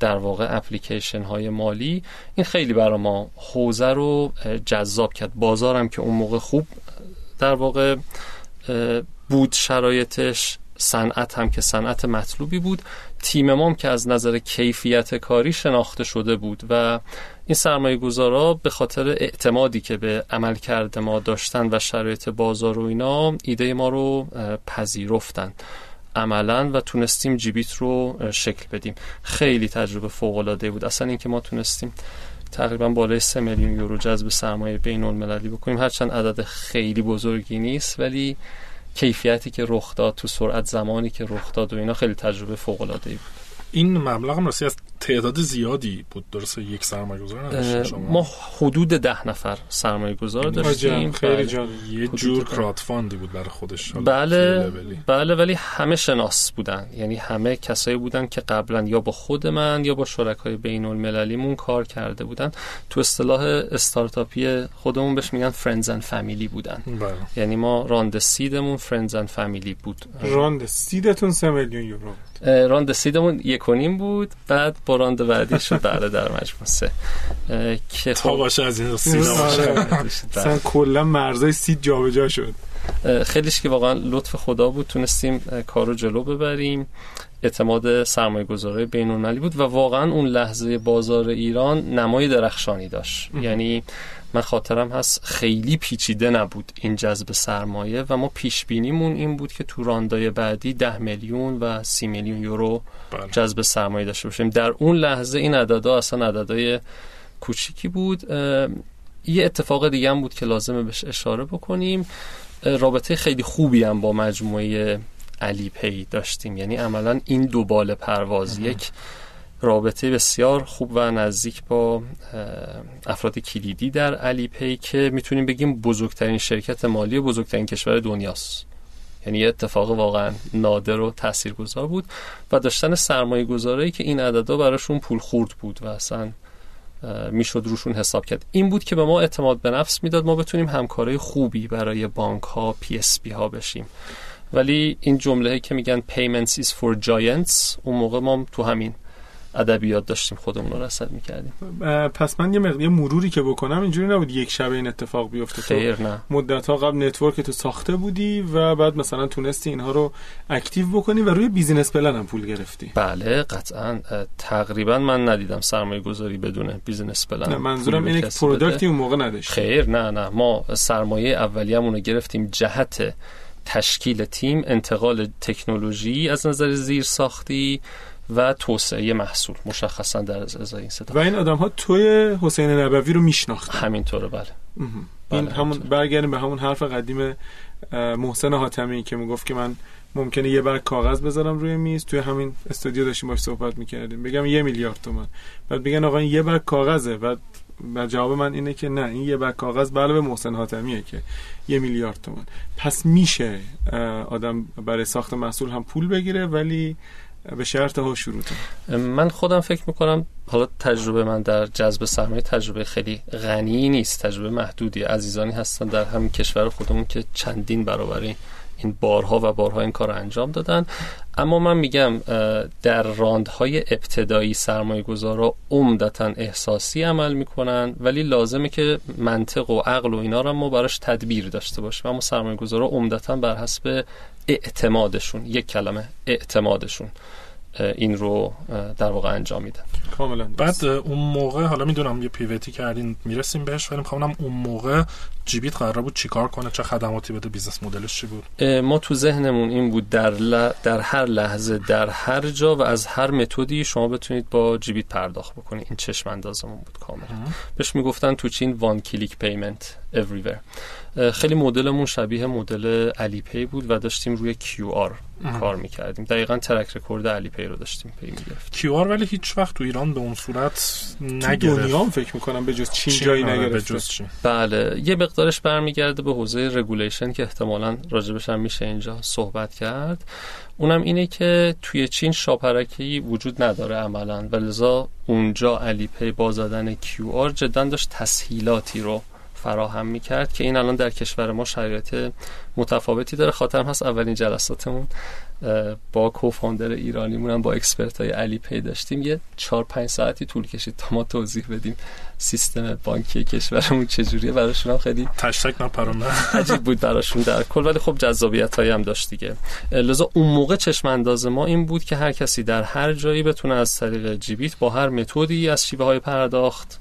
در واقع اپلیکیشن های مالی. این خیلی برای ما حوزه رو جذاب کرد. بازارم که اون موقع خوب در واقع بود شرایطش. صنعت هم که صنعت مطلوبی بود. تیم مام که از نظر کیفیت کاری شناخته شده بود و این سرمایه گذارا به خاطر اعتمادی که به عمل کرده ما داشتن و شرایط بازار و اینا ایده ما رو پذیرفتن. عملا و تونستیم جیبیت رو شکل بدیم. خیلی تجربه فوق العاده بود. اصلا اینکه ما تونستیم تقریبا بالای 3 میلیون یورو جذب سرمایه بین المللی بکنیم هرچند عدد خیلی بزرگی نیست ولی کیفیتی که رخ داد تو سرعت زمانی که رخ داد و اینا خیلی تجربه فوق العاده بود. این مبلغ هم راستی از تعداد زیادی بود. درسته یک سرمایه گذار شما. ما حدود ده نفر سرمایه گذار داشتیم. خیلی بله. جان یه جور crowdfund ی بود برای خودش بله بله ولی همه شناس بودن. یعنی همه کسایی بودن که قبلا یا با خود من یا با شرکای بین المللیمون کار کرده بودن. تو اصطلاح استارتاپی خودمون بهش میگن friends and family بودن. بله. یعنی ما round seed مون friends and family بود. round سیدتون 3 میلیون یورو. راند سیدمون یک بود بعد با راند بعدی شد بله در مجموع سه. که تا خب باشه از این سید مثلا کلا مرزای سید جابجا شد. خیلیش که واقعا لطف خدا بود تونستیم کارو جلو ببریم. اعتماد سرمایه گذاره بین بود و واقعا اون لحظه بازار ایران نمای درخشانی داشت. یعنی من خاطرم هست خیلی پیچیده نبود این جذب سرمایه و ما پیش بینیمون این بود که تو راندای بعدی ده میلیون و سی میلیون یورو بله. جذب سرمایه داشته باشیم. در اون لحظه این عددا اصلا عددهای کوچیکی بود. یه اتفاق دیگه هم بود که لازمه بهش اشاره بکنیم. رابطه خیلی خوبی هم با مجموعه علی پی داشتیم. یعنی عملا این دو بال پرواز یک رابطه بسیار خوب و نزدیک با افراد کلیدی در علی پی که می‌تونیم بگیم بزرگترین شرکت مالی بزرگترین کشور دنیاست. یعنی یه اتفاق واقعا نادر و تاثیرگذار بود و داشتن سرمایه گذاری که این عددا براشون پول خورد بود و اصلا می‌شد روشون حساب کرد. این بود که به ما اعتماد به نفس می‌داد ما بتونیم همکارای خوبی برای بانک ها PSP ها بشیم. ولی این جمله که میگن payments is for giants اون موقع ما تو همین ادبیات داشتیم خودمون رو رصد می‌کردیم. پس من یه مقدار مروری که بکنم اینجوری نبود یک شب این اتفاق بیفته. خیر نه. مدت ها قبل network تو ساخته بودی و بعد مثلا تونستی اینها رو active بکنی و روی business plan هم پول گرفتی. بله قطعا. تقریبا من ندیدم سرمایه گذاری بدون business plan نه منظورم اینه که product ی اون موقع نداشت خیر نه نه. ما سرمایه اولیه‌مون رو گرفتیم جهت تشکیل تیم انتقال تکنولوژی از نظر زیر ساختی و توسعه محصول مشخصا در ازای این و این آدم ها توی حسین نبوی رو میشناخت همینطوره بله. این بله همون برگردیم به همون حرف قدیم محسن حاتمی که می‌گفت که من ممکنه یه برگ کاغذ بذارم روی میز. توی همین استودیو داشتیم باش صحبت می‌کردیم. بگم یه میلیارد تومن بعد بگن آقا این یه برگ کاغذه. بعد و جواب من اینه که نه این یه برگ کاغذ بله به محسن حاتمیه که یه میلیارد تومن پس میشه آدم برای ساخت محصول هم پول بگیره ولی به شرط ها شروط من خودم فکر می‌کنم حالا تجربه من در جذب سرمایه تجربه خیلی غنی نیست تجربه محدودی. عزیزانی هستن در همین کشور خودمون که چندین برابری این بارها و بارها این کار رو انجام دادن. اما من میگم در راندهای ابتدایی سرمایه گذارا عمدتا احساسی عمل می‌کنن ولی لازمه که منطق و عقل و اینا رو ما براش تدبیر داشته باشیم. اما سرمایه گذارا عمدتا بر حسب اعتمادشون یک کلمه اعتمادشون این رو در واقع انجام میدن. کاملا بعد اون موقع حالا می‌دونم یه پیوتی کردین می‌رسیم بهش ولی می‌خوام اون موقع جیبیت قرار بود چیکار کنه؟ چه خدماتی بده؟ business model ش چی بود؟ ما تو ذهنمون این بود در در هر لحظه در هر جا و از هر متدی شما بتونید با جیبیت پرداخت بکنید این چشم اندازمون بود کاملا. بهش می‌گفتن تو چین one click payment everywhere. خیلی مدلمون شبیه مدل Alipay بود و داشتیم روی QR کار می‌کردیم. دقیقا track record Alipay رو داشتیم پی می‌گرفت QR ولی هیچ وقت تو ایران به اون صورت نگرفت. دنیا هم فکر می‌کنم به جز چین, جایی آره، نگرفت بله یه مقدارش برمیگرده به حوزه regulation که احتمالا راجع بهش هم میشه اینجا صحبت کرد. اونم اینه که توی چین شاپرکی وجود نداره عملا و لذا اونجا Alipay با زدن QR جدا داشت تسهیلاتی رو فراهم می‌کرد که این الان در کشور ما شرایط متفاوتی داره. خاطرم هست اولین جلساتمون با co-founder ایرانیمون هم با expert های Alipay داشتیم. یه چهار پنج ساعتی طول کشید تا ما توضیح بدیم سیستم بانکی کشورمون چجوریه براشون هم خیلی تشتک پرون و عجیب بود براشون در کل ولی خب جذابیت هایی هم داشت دیگه. لذا اون موقع چشم انداز ما این بود که هر کسی در هر جایی بتونه از طریق جیبیت با هر متدی از شیوه های پرداخت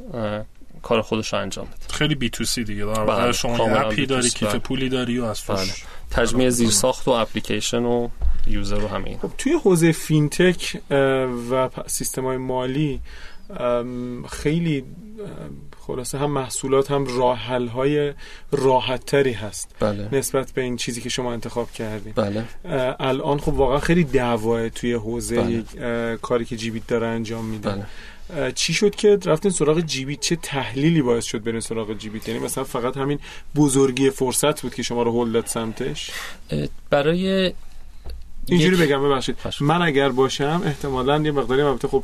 کار خودش رو انجام بده. خیلی B2C دیگه بله، شما app ی داری کیف بله. پولی داری و از توش بله. تجمیع زیر ساخت و اپلیکیشن و user و همین خب توی حوزه فینتک و سیستم های مالی خیلی خلاصه هم محصولات هم راه های راحت تری هست بله. نسبت به این چیزی که شما انتخاب کردیم بله. الان خب واقعا خیلی دعواه توی حوزه بله. کاری که جیبیت داره انجام میده بله. چی شد که رفتین سراغ جیبیت چه تحلیلی باعث شد برین سراغ جیبیت یعنی مثلا فقط همین بزرگی فرصت بود که شما رو هول داد سمتش برای اینجوری بگم ببخشید. من اگر باشم احتمالا یه مقداری البته خب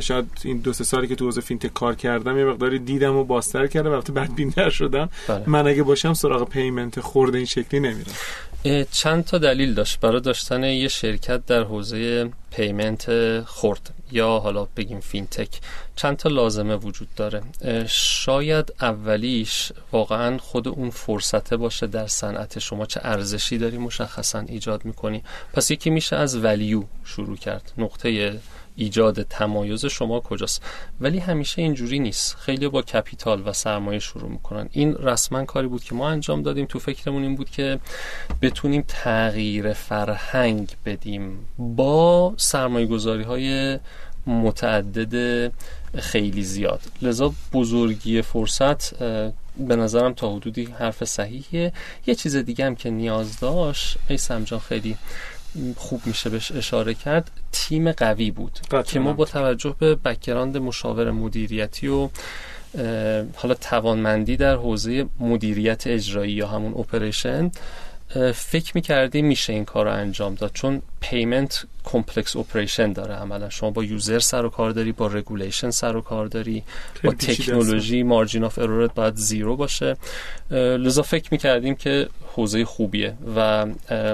شاید این دو سه سالی که تو حوزه فینتک کار کردم یه مقداری دیدم و باستر کردم البته بدبینتر شدم. بله. من اگه باشم سراغ payment خرد این شکلی نمیرم. چند تا دلیل داشت. برای داشتن یه شرکت در حوزه payment خرد یا حالا بگیم فینتک چند تا لازمه وجود داره. شاید اولیش واقعا خود اون فرصته باشه در صنعت شما چه ارزشی داری مشخصا ایجاد می‌کنی. پس یکی میشه از ولیو شروع کرد نقطه ایجاد تمایز شما کجاست؟ ولی همیشه اینجوری نیست. خیلی با کپیتال و سرمایه شروع می‌کنن. این رسما کاری بود که ما انجام دادیم. تو فکرمون این بود که بتونیم تغییر فرهنگ بدیم با سرمایه گذاری های متعدد خیلی زیاد. لذا بزرگی فرصت به نظرم تا حدودی حرف صحیحیه. یه چیز دیگه هم که نیاز داشت. ای سمجان خیلی خوب میشه بهش اشاره کرد تیم قوی بود. که ما با توجه به background مشاور مدیریتی و حالا توانمندی در حوزه مدیریت اجرایی یا همون operation فکر می‌کردیم میشه این کار رو انجام داد؟ چون payment complex operation داره عملا. شما با user سر و کار داری با regulation سر و کار داری با تکنولوژی margin of error ت باید zero باشه. لذا فکر می‌کردیم که حوزه خوبیه و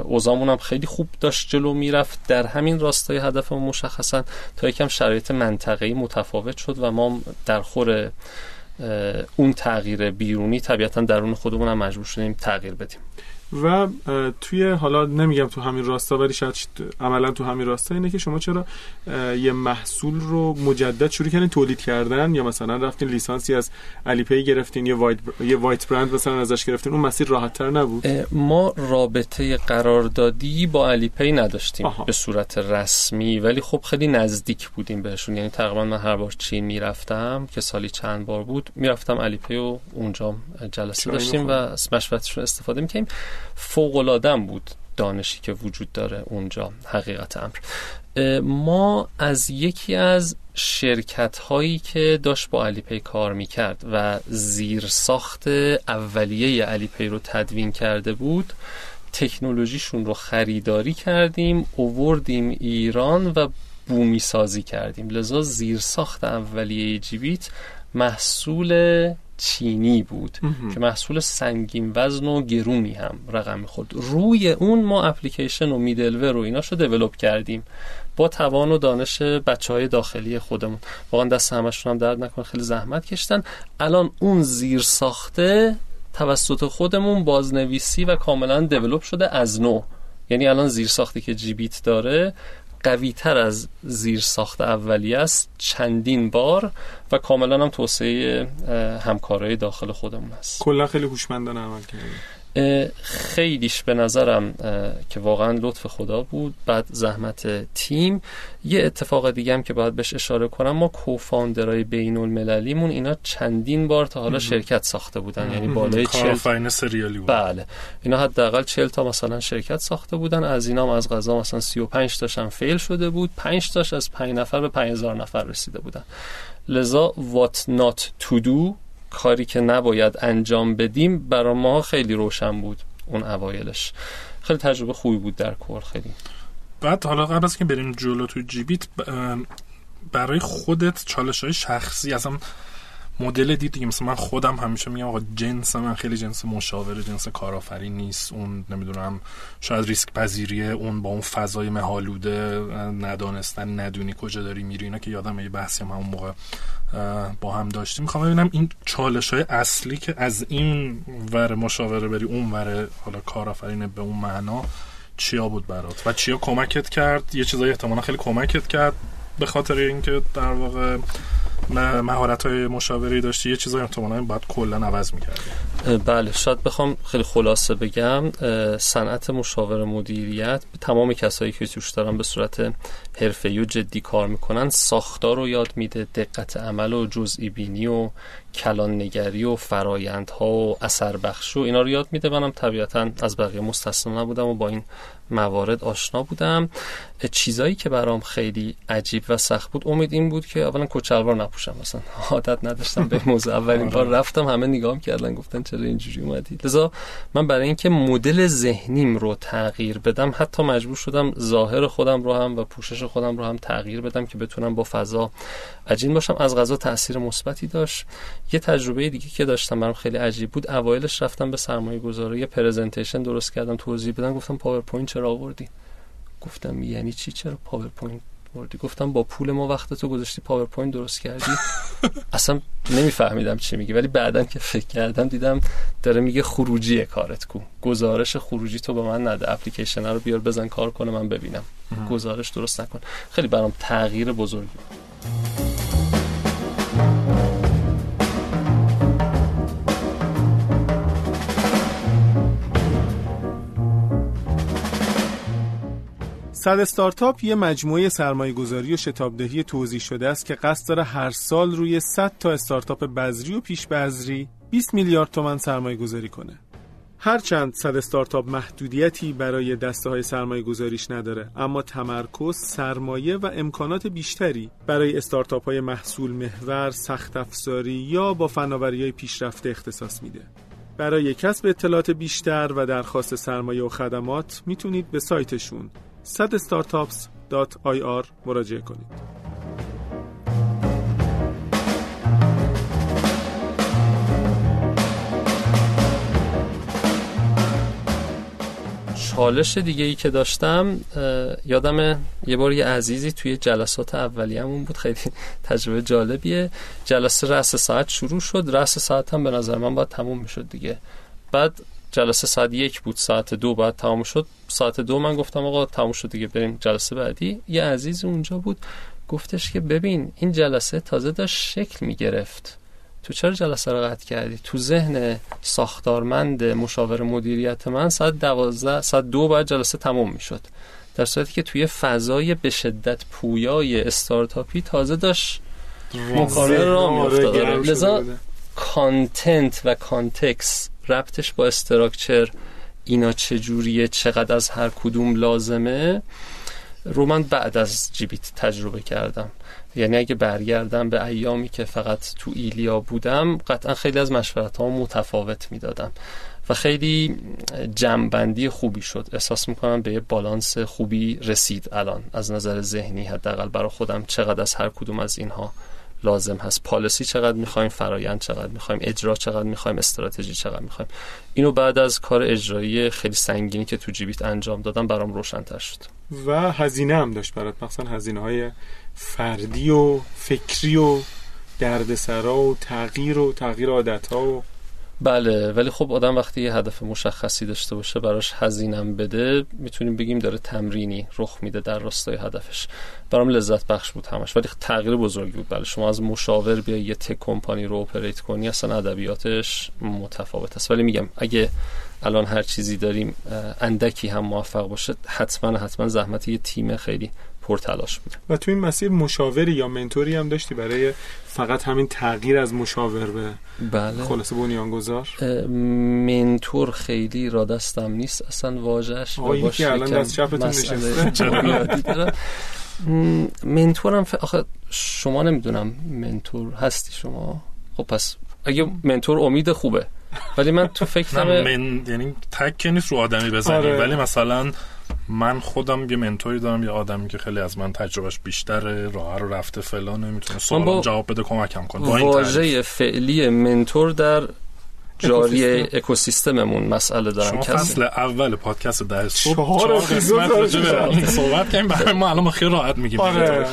اوزامون هم خیلی خوب داشت جلو می‌رفت. در همین راستای هدفمون مشخصا تا یکم شرایط منطقه‌ای متفاوت شد و ما در خور اون تغییر بیرونی طبیعتا درون خودمون هم مجبور شدیم تغییر بدیم. و توی حالا نمیگم تو همین راستا ولی شاید عملا تو همین راستا اینه که شما چرا یه محصول رو مجدد شروع کردین تولید کردن یا مثلا رفتین لیسانسی از Alipay گرفتین یا white یه white brand مثلا ازش گرفتین اون مسیر راحت تر نبود ما رابطه قراردادی با Alipay نداشتیم به صورت رسمی ولی خب خیلی نزدیک بودیم بهشون. یعنی تقریبا من هر بار چین می‌رفتم که سالی چند بار بود می‌رفتم Alipay و اونجا جلسه داشتیم و مشورتشون استفاده می‌کنیم فوق بود دانشی که وجود داره اونجا حقیقت امر. ما از یکی از شرکت هایی که داشت با Alipay کار می‌کرد و زیر ساخت اولیه علیپی رو تدوین کرده بود تکنولوژیشون رو خریداری کردیم اووردیم ایران و بومی سازی کردیم. لذا زیر ساخت اولیه جیبیت محصول چینی بود که محصول سنگین وزن و گرونی هم رقم خود روی اون ما اپلیکیشن و میدلور رو ایناشو دیولپ کردیم. با توان و دانش بچه های داخلی خودمون. واقعا دست همشون هم درد نکنه خیلی زحمت کشتن. الان اون زیر ساخته توسط خودمون بازنویسی و کاملا دیولپ شده از نو یعنی الان زیر ساختی که جیبیت داره قوی تر از زیر ساخت اولی است چندین بار و کاملا هم توسعه همکارای داخل خودمون است. کلا خیلی هوشمندانه عمل کردیم خیلیش به نظرم که واقعا لطف خدا بود بعد زحمت تیم. یه اتفاق دیگه هم که باید بهش اشاره کنم ما کوفاندرای بین المللیمون اینا چندین بار تا حالا شرکت ساخته بودن یعنی بالای چل سریالی بود. بله. اینا حداقل 40 تا مثلا شرکت ساخته بودن. از اینا هم از غذا مثلا 35 تاشم فیل شده بود. 5 تاش از 5 نفر به 5000 نفر رسیده بودن. لذا what not to do کاری که نباید انجام بدیم برای ما خیلی روشن بود اون اوایلش. خیلی تجربه خوبی بود در کور خیلی. بعد حالا قبل از که بریم جلو تو جیبیت برای خودت چالش های شخصی اصلا مدل دید دیگه. مثلا من خودم همیشه میگم آقا جنس من خیلی جنس مشاور جنس کارآفرین نیست. اون نمی‌دونم شاید ریسک پذیریه اون با اون فضای مهالوده ندانستن ندونی کجا داری میری اینا که یادم یه بحثی هم همون موقع با هم داشتیم. می‌خوام ببینم این چالش های اصلی که از این ور مشاوره بری اون ور حالا کارآفرین به اون معنا چیا بود برات؟ و چیا کمکت کرد؟ یه چیزایی احتمالا خیلی کمکت کرد به خاطر اینکه در واقع مهارت های مشاوری داشتی؟ یه چیزایی احتمالاً باید کلا عوض می‌کردی. بله شاید بخوام خیلی خلاصه بگم صنعت مشاور مدیریت تمام کسایی که توش دارن به صورت حرفه‌ای و جدی کار می‌کنن ساختار رو یاد میده دقت عمل و جزئی بینی و کلان نگری و فرایندها و اثر بخش و اینا رو یاد میده. منم طبیعتا از بقیه مستثنا نبودم و با این موارد آشنا بودم. چیزایی که برام خیلی عجیب و سخت بود امید این بود که اولا کچلوار نپوشم مثلا عادت نداشتم به موضوع. اولین بار رفتم همه نگام کردن گفتن چرا اینجوری اومدی. لذا من برای اینکه مدل ذهنیم رو تغییر بدم حتی مجبور شدم ظاهر خودم رو هم و پوشش خودم رو هم تغییر بدم که بتونم با فضا عجین باشم. از قضا تاثیر مثبتی داشت. یه تجربه دیگه که داشتم برام خیلی عجیب بود. اوایلش رفتم به سرمایه گذاری یه presentation درست کردم توضیح بدم. گفتم پاورپوینت چرا آوردی؟ گفتم یعنی چی؟ چرا پاورپوینت آوردی. گفتم با پول ما وقت تو گذاشتی پاورپوینت درست کردی. اصلا نمیفهمیدم چی میگی ولی بعدا که فکر کردم دیدم داره میگه خروجی کارت کو. گزارش خروجی تو به من نده. اپلیکیشن رو بیار بزن کار کنه من ببینم. گزارش درست نکن. خیلی برام تغییر بزرگی. صد استارتاپ یه مجموعه سرمایه گذاری و شتابدهی توضیح شده است که قصد داره هر سال روی 100 تا استارتاپ بذری و پیش بذری 20 میلیارد تومن سرمایه گذاری کنه. هرچند صد استارتاپ محدودیتی برای دسته های سرمایه گذاریش نداره اما تمرکز سرمایه و امکانات بیشتری برای استارتاپ های محصول محور سخت افزاری یا با فناوری های پیشرفته اختصاص میده برای کسب اطلاعات بیشتر و درخواست سرمایه و خدمات می‌تونید به سایتشون sadstartups.ir مراجعه کنید. چالش دیگه ای که داشتم یادم یه بار یه عزیزی توی جلسات اولیه‌مون بود. خیلی تجربه جالبیه. جلسه رأس ساعت شروع شد. رأس ساعت هم به نظر من باید تموم می‌شد دیگه. بعد جلسه ساعت یک بود ساعت دو بعد تمام شد. ساعت دو من گفتم آقا تموم شد دیگه بریم جلسه بعدی. یه عزیز اونجا بود گفتش که ببین این جلسه تازه داشت شکل می‌گرفت. تو چرا جلسه رو قطع کردی؟ تو ذهن ساختارمند مشاور مدیریت من ساعت دوازده ساعت دو بعد جلسه تموم می‌شد. در صورتی که توی فضای به شدت پویای استارتاپی تازه داشت مکالمه راه میافتاد لذا content و context ربطش با structure اینا چجوریه چقدر از هر کدوم لازمه؟ رو من بعد از جیبیت تجربه کردم. یعنی اگه برگردم به ایامی که فقط تو ایلیا بودم قطعا خیلی از مشورت ها متفاوت می‌دادم و خیلی جمعبندی خوبی شد. احساس می‌کنم به یه بالانس خوبی رسید الان از نظر ذهنی حداقل برای خودم چقدر از هر کدوم از اینها لازم هست. پالیسی چقدر می‌خوایم فرایند چقدر می‌خوایم اجرا چقدر می‌خوایم استراتژی چقدر می‌خوایم. اینو بعد از کار اجرایی خیلی سنگینی که تو جیبیت انجام دادم برام روشنتر شد. و هزینه هم داشت برات. مثلا هزینه های فردی و فکری و دردسرا و تغییر و تغییر عادت ها و بله ولی خب آدم وقتی یه هدف مشخصی داشته باشه براش هزینم بده می‌تونیم بگیم داره تمرینی رخ میده در راستای هدفش. برام لذت بخش بود همش ولی تغییر بزرگی بود. بله شما از مشاور بیا یه تک کمپانی رو اپریت کنی اصلا ادبیاتش متفاوت است. ولی میگم اگه الان هر چیزی داریم اندکی هم موفق باشه حتما حتما زحمت یه تیم خیلی پرتلاش بود و تو این مسیر مشاوری یا منتوری هم داشتی برای فقط همین تغییر از مشاور به بله. خلاصه بنیانگذار؟ منتور خیلی را دستم نیست. اصلا واژش آقا که الان دست چپتون نشسته. منتورم ف... آخه شما نمی‌دونم منتور هستی شما؟ خب پس اگه منتور امید خوبه. ولی من تو فکرم من یعنی تک نیست رو آدمی بزنی آره. ولی مثلا من خودم یه منتوری دارم یه آدمی که خیلی از من تجربهش بیشتره راه رو رفته فلان می‌تونه سوال جواب بده کمکم کنه. واژه فعلی منتور در جاری اکوسیستممون مسئله دارم. شما فصل اول پادکست ده صبح چهار قسمت صحبت کنیم برای ما الان خیلی راحت میگیم. آره.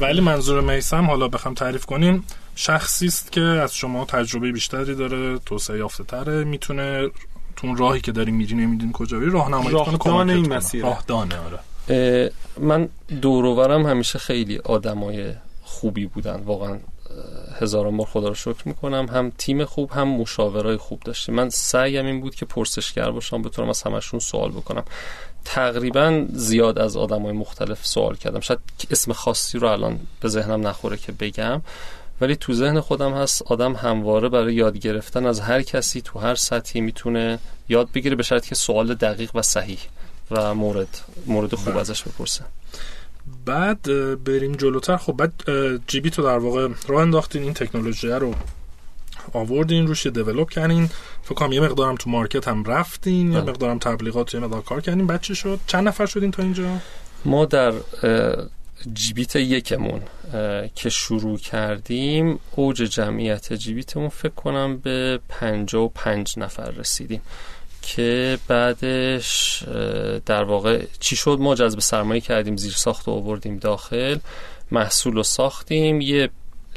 ولی منظور میسم حالا بخوام تعریف کنیم. شخصی است که از شما تجربه بیشتری داره توسعه یافته تره می‌تونه تو راهی که داری میری نمی‌دونی کجا بری راهنمایی کنه کمک این مسیر. راهدانه آره. من دورورم همیشه خیلی آدمای خوبی بودن. واقعا هزاران بار خدا رو شکر می‌کنم. هم تیم خوب هم مشاورای خوب داشتیم. من سعیم این بود که پرسشگر باشم بتونم از همشون سوال بکنم. تقریبا زیاد از آدم های مختلف سوال کردم. شاید اسم خاصی رو الان به ذهنم نخوره که بگم. ولی تو ذهن خودم هست آدم همواره برای یاد گرفتن از هر کسی تو هر سطحی می‌تونه یاد بگیره به شرطی که سوال دقیق و صحیح و مورد مورد خوب بله. ازش بپرسه. بعد بریم جلوتر. خب بعد جیبی تو در واقع راه انداختین این تکنولوژی رو آوردین روش دیولپ کردین. فکر کنم یه مقدارم تو مارکت هم رفتین یه بله. مقدارم تبلیغات یه مقدار کار کردین. چی شد؟ چند نفر شدین تا اینجا؟ ما در جیبیت یکمون که شروع کردیم اوج جمعیت جیبیتمون فکر کنم به پنجا و پنج نفر رسیدیم که بعدش در واقع چی شد؟ ما جذب سرمایه کردیم زیر ساخت و آوردیم داخل محصول رو ساختیم یه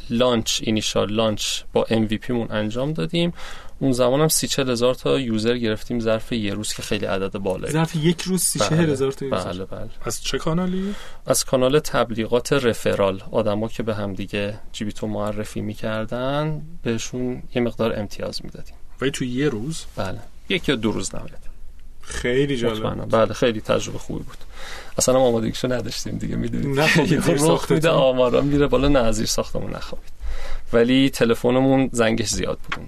launch initial launch با MVP مون انجام دادیم. اون زمان هم سی چل هزار تا user گرفتیم ظرف یه روز که خیلی عدد بالایی. ظرف یک روز سی چل بله، هزار تا یوزر. بله بله. از چه کانالی؟ از کانال تبلیغات referral. آدما که به هم دیگه جیبیتو معرفی می‌کردن بهشون یه مقدار امتیاز می‌دادیم. ولی تو یه روز؟ بله. یک یا دو روز نباید. خیلی جالب بله خیلی تجربه خوبی بود. اصلا آمادگیشو نداشتیم دیگه می‌دونیم نه خب میده آمارا میره بالا نه از ساختمون نخوابید. ولی تلفنمون زنگش زیاد بود.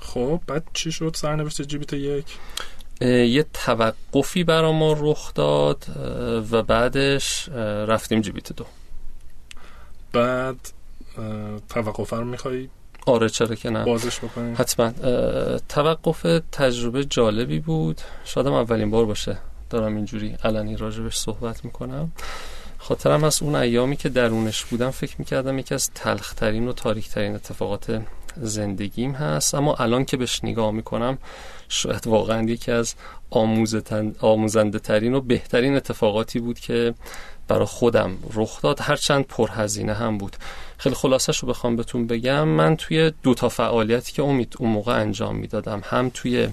خب بعد چی شد؟ سرنوشت جیبیت یک؟ یه توقفی برا ما رخ داد و بعدش رفتیم جیبیت دو. بعد توقف رو میخوایی آره چرا که نه. بازش بکنیم حتما. توقف تجربه جالبی بود. شادم اولین بار باشه دارم اینجوری علنی راجبش صحبت می‌کنم. خاطرم از اون ایامی که درونش بودم فکر می‌کردم یکی از تلخترین و تاریکترین اتفاقات زندگیم هست. اما الان که بهش نگاه می‌کنم شاید واقعا یکی از آموزنده ترین و بهترین اتفاقاتی بود که برای خودم رخ داد. هرچند پرهزینه هم بود. خیلی خلاصش رو بخوام بهتون بگم. من توی دو تا فعالیتی که امید اون موقع انجام می‌دادم هم توی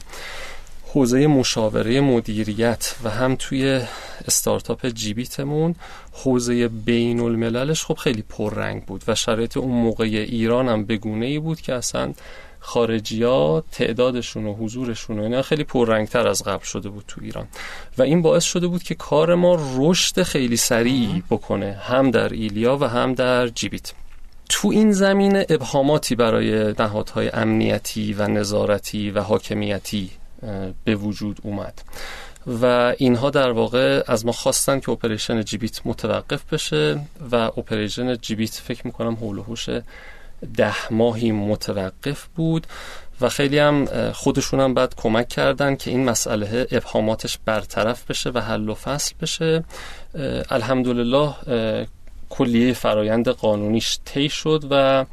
حوزه مشاوره مدیریت و هم توی استارتاپ جیبیتمون حوزه بین المللش خب خیلی پررنگ بود و شرایط اون موقع ایران هم بگونه ای بود که اصلا خارجی ها تعدادشون و حضورشون و اینا خیلی پررنگتر از قبل شده بود تو ایران. و این باعث شده بود که کار ما رشد خیلی سریعی بکنه هم در ایلیا و هم در جیبیت. تو این زمینه ابهاماتی برای نهادهای امنیتی و نظارتی و حاکمیتی به وجود اومد. و اینها در واقع از ما خواستن که operation جیبیت متوقف بشه و operation جیبیت فکر می‌کنم حول و ده ماهی متوقف بود و خیلی هم خودشون هم بعد کمک کردن که این مسئله ابهاماتش برطرف بشه و حل و فصل بشه. الحمدلله کلیه فرایند قانونیش طی شد و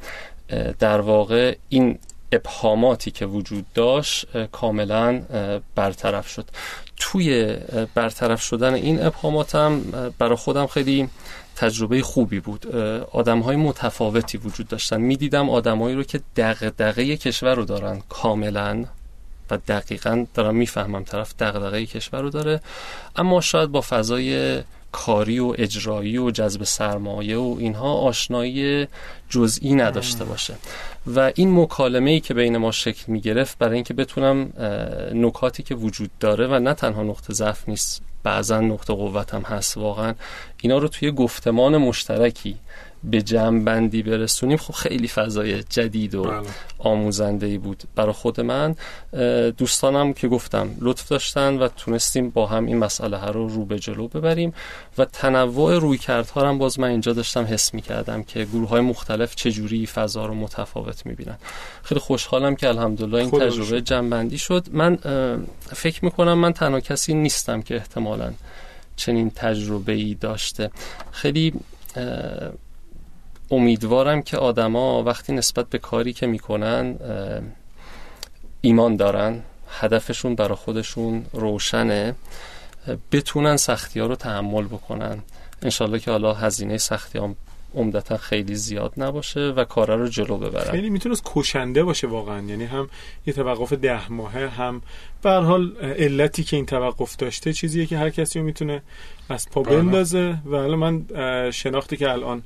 در واقع این ابهاماتی که وجود داشت کاملا برطرف شد. توی برطرف شدن این ابهامات هم برای خودم خیلی تجربه خوبی بود. آدم های متفاوتی وجود داشتن. می‌دیدم آدمایی رو که دغدغه کشور رو دارن کاملا و دقیقا دارم می‌فهمم طرف دغدغه کشور رو داره. اما شاید با فضای کاری و اجرایی و جذب سرمایه و اینها آشنایی جزئی نداشته باشه. و این مکالمه ای که بین ما شکل می گرفت برای اینکه بتونم نکاتی که وجود داره و نه تنها نقطه ضعف نیست بعضا نقطه قوت هم هست واقعا اینا رو توی گفتمان مشترکی به جمع بندی برسونیم. خب خیلی فضای جدید و بله. آموزنده ای بود برای خود من. دوستانم که گفتم لطف داشتن و تونستیم با هم این مسئله ها رو رو به جلو ببریم و تنوع روی کردها هم باز من اینجا داشتم حس می کردم که گروه های مختلف چجوری فضا رو متفاوت می بینن خیلی خوشحالم که الحمدلله این تجربه جنبندی شد. من فکر می کنم من تنها کسی نیستم که احتمالا چنین تجربه ای داشته. خیلی امیدوارم که آدما وقتی نسبت به کاری که می‌کنن ایمان دارن هدفشون برای خودشون روشنه بتونن سختی ها رو تحمل بکنن. انشالله که حالا هزینه سختی هم عمدتا خیلی زیاد نباشه و کارا رو جلو ببرن. خیلی می‌تونست کشنده باشه واقعا. یعنی هم یه توقف ده ماهه هم به حال علتی که این توقف داشته چیزیه که هر کسی رو می‌تونه از پا بله. بندازه. و حالا من شناختی که الان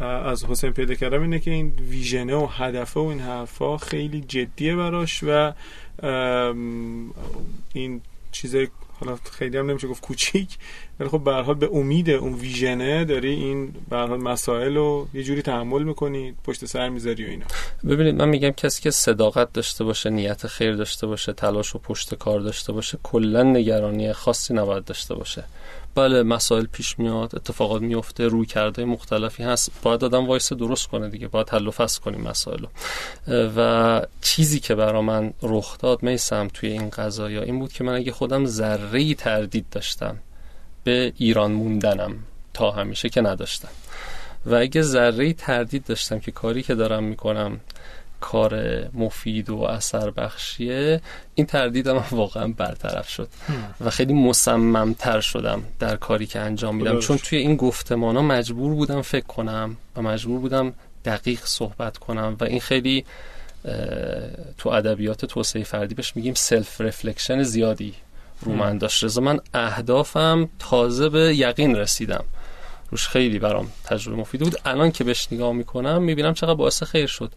از حسین پیدا کردم اینه که این ویژنه و هدفه و این حرفا خیلی جدیه براش و این چیزای حالا خیلی هم نمیشه گفت کوچیک ولی خب به حال به امید اون ویژنه داری این به حال مسائل رو یه جوری تحمل می‌کنی پشت سر می‌ذاری و اینا. ببینید من میگم کسی که صداقت داشته باشه نیت خیر داشته باشه تلاش و پشت کار داشته باشه کلا نگرانی خاصی نباید داشته باشه. بله مسائل پیش میاد اتفاقات میفته روی کرده مختلفی هست. باید آدم وایس درست کنه دیگه باید حل و فصل کنیم مسائل و چیزی که برا من رخ داد میسم توی این قضایا این بود که من اگه خودم ذره تردید داشتم به ایران موندنم تا همیشه که نداشتم. و اگه ذره تردید داشتم که کاری که دارم می‌کنم کار مفید و اثر بخشیه این تردیدم واقعا برطرف شد. و خیلی مصممتر شدم در کاری که انجام میدم. چون توی این گفتمان ها مجبور بودم فکر کنم و مجبور بودم دقیق صحبت کنم. و این خیلی تو ادبیات توسعه فردی بهش میگیم self reflection زیادی رو من داشت. لذا من اهدافم تازه به یقین رسیدم. روش خیلی برام تجربه مفید بود. الان که بهش نگاه می‌کنم می‌بینم چقدر باعث خیر شد.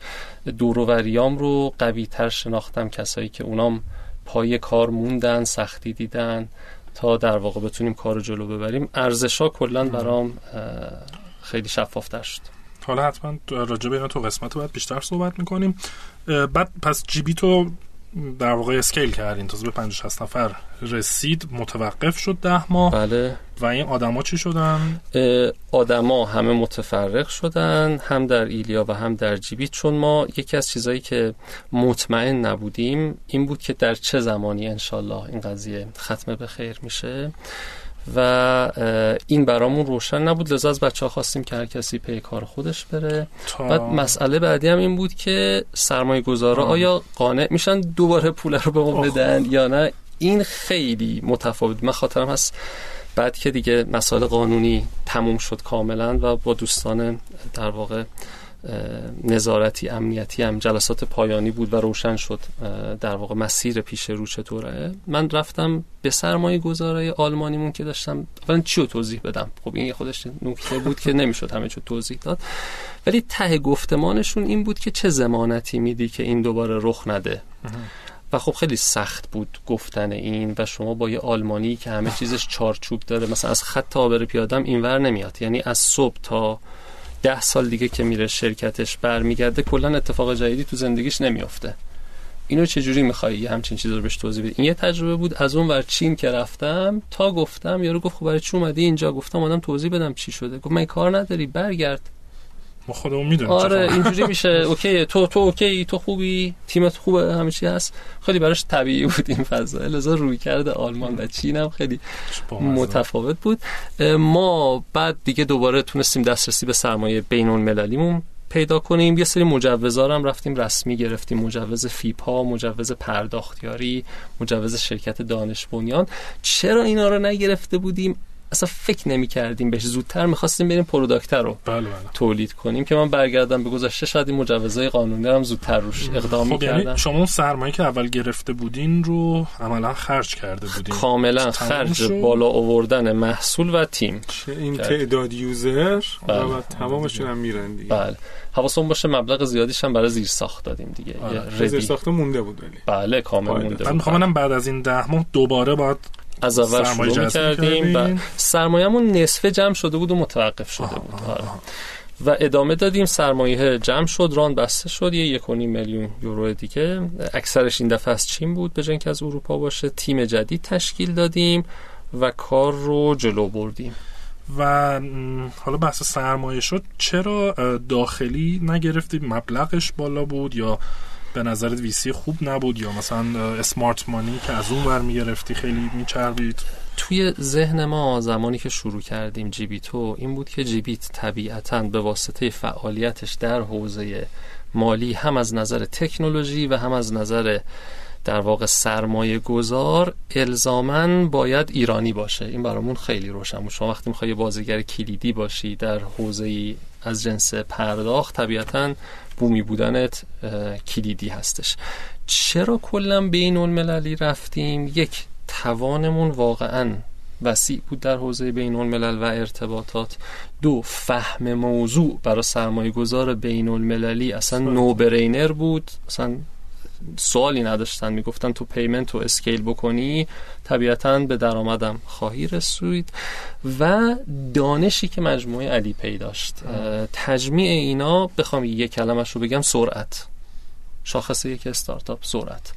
دوروریام رو قوی تر شناختم کسایی که اونام پای کار موندن سختی دیدن تا در واقع بتونیم کار جلو ببریم. ارزشا کلا برام خیلی شفافتر شد. حالا حتما راجع به اینا تو قسمت باید بیشتر صحبت می‌کنیم. بعد پس جیبی تو در واقع اسکیل کردین. تازه به 50 60 نفر رسید متوقف شد ده ماه. بله. و این آدما چی شدن؟ آدما همه متفرق شدن هم در ایلیا و هم در جیبی. چون ما یکی از چیزایی که مطمئن نبودیم این بود که در چه زمانی انشالله این قضیه ختم به خیر میشه. و این برامون روشن نبود. لذا از بچه ها خواستیم که هر کسی پی کار خودش بره. بعد مسئله بعدی هم این بود که سرمایه گذاره آیا قانع میشن دوباره پول رو به ما بدن یا نه؟ این خیلی متفاوت. من خاطرم هست بعد که دیگه مسائل قانونی تموم شد کاملا و با دوستان در واقع نظارتی امنیتی هم جلسات پایانی بود و روشن شد در واقع مسیر پیش رو چطوره. من رفتم به سرمایه گذاره آلمانیمون که داشتم اولا چی رو توضیح بدم؟ خب این خودش نکته بود که نمی‌شد همه چی توضیح داد. ولی ته گفتمانشون این بود که چه زمانتی میدی که این دوباره رخ نده؟ و خب خیلی سخت بود گفتن این و شما با یه آلمانی که همه چیزش چارچوب داره مثلا از خط عابر پیادم اینور نمیاد. یعنی از صبح تا ده سال دیگه که میره شرکتش برمیگرده کلا اتفاق جدیدی تو زندگیش نمیافته. اینو چجوری می‌خوای یه همچین چیز رو بهش توضیح بدی؟ این یه تجربه بود از اون ور چین که رفتم تا گفتم یارو گفت خب برای چی اومدی اینجا؟ گفتم اومدم توضیح بدم چی شده. گفت من کار نداری برگرد. ما خودمون می‌دونیم آره اینجوری میشه. okay تو تو okay تو خوبی؟ تیمت خوبه؟ همه چی هست؟ خیلی براش طبیعی بود این فضا. لذا روی کرده آلمان و چین هم خیلی متفاوت بود. ما بعد دیگه دوباره تونستیم دسترسی به سرمایه بین المللیمون پیدا کنیم. یه سری مجوزا هم رفتیم رسمی گرفتیم. مجوز فیپا مجوز پرداختیاری مجوز شرکت دانش بنیان. چرا اینا رو نگرفته بودیم؟ اصلا فکر نمی کردیم بهش. زودتر می‌خواستیم بریم پروداکتر رو بله بله. تولید کنیم که من برگردم به گذشته. شاید این مجوزهای قانونی هم زودتر روش اقدام خب یعنی شما اون سرمایه که اول گرفته بودین رو عملا خرج کرده بودین. کاملا خرج بالا آوردن محصول و تیم. این تعداد یوزر؟ بله. و تمامشون هم میرن دیگه. بله. حواسمون باشه مبلغ زیادیش هم برای زیر ساخت دادیم دیگه. آره. زیر ساخت مونده بود ولی. بله کامل مونده من می‌خوام بعد از این ده ماه دوباره باید از اول شروع کردیم و سرمایه‌مون نصفه جمع شده بود و متوقف شده بود. آره. و ادامه دادیم سرمایه جمع شد ران بسته شد. یه یک میلیون یورو دیگه. اکثرش این دفعه از چین بود به که از اروپا باشه. تیم جدید تشکیل دادیم و کار رو جلو بردیم. و حالا بحث سرمایه شد. چرا داخلی نگرفتی مبلغش بالا بود یا به نظرت ویسی خوب نبود یا مثلا اسمارت مانی که از اون ور می‌گرفتی خیلی میچربید؟ توی ذهن ما زمانی که شروع کردیم جیبیتو این بود که جیبیت طبیعتا به واسطه فعالیتش در حوزه مالی هم از نظر تکنولوژی و هم از نظر در واقع سرمایه گذار الزامن باید ایرانی باشه. این برامون خیلی روشن بود. شما وقتی می‌خوای بازیگر کلیدی باشی در حوزه از جنس پرداخت طبیعتا بومی بودنت کلیدی هستش. چرا کلا بین المللی رفتیم؟ یک توانمون واقعا وسیع بود در حوزه بین الملل و ارتباطات. دو فهم موضوع برای سرمایه گذار بین المللی اصلا no-brainer بود. اصلا سوالی نداشتن می‌گفتن تو payment رو scale بکنی طبیعتا به درآمدم خواهی رسید. و دانشی که مجموعه Alipay داشت. تجمیع اینا بخوام یک کلمش رو بگم سرعت. شاخص یک استارتاپ سرعت.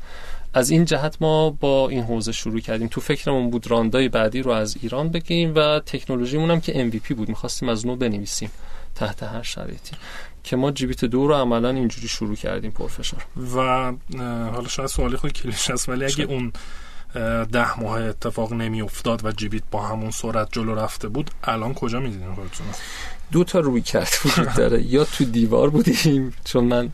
از این جهت ما با این حوزه شروع کردیم. تو فکرمون بود round ای بعدی رو از ایران بگیریم و تکنولوژیمون هم که MVP بود. می‌خواستیم از نو بنویسیم تحت هر شرایطی. که ما جیبیت دو رو عملا اینجوری شروع کردیم پرفشار و حالا شاید سوالی خود کلیش هست ولی اگه اون ده ماه اتفاق نمی افتاد و جیبیت با همون سرعت جلو رفته بود الان کجا می‌دیدین خودتون دو تا روی کرد وجود داره. یا تو دیوار بودیم چون من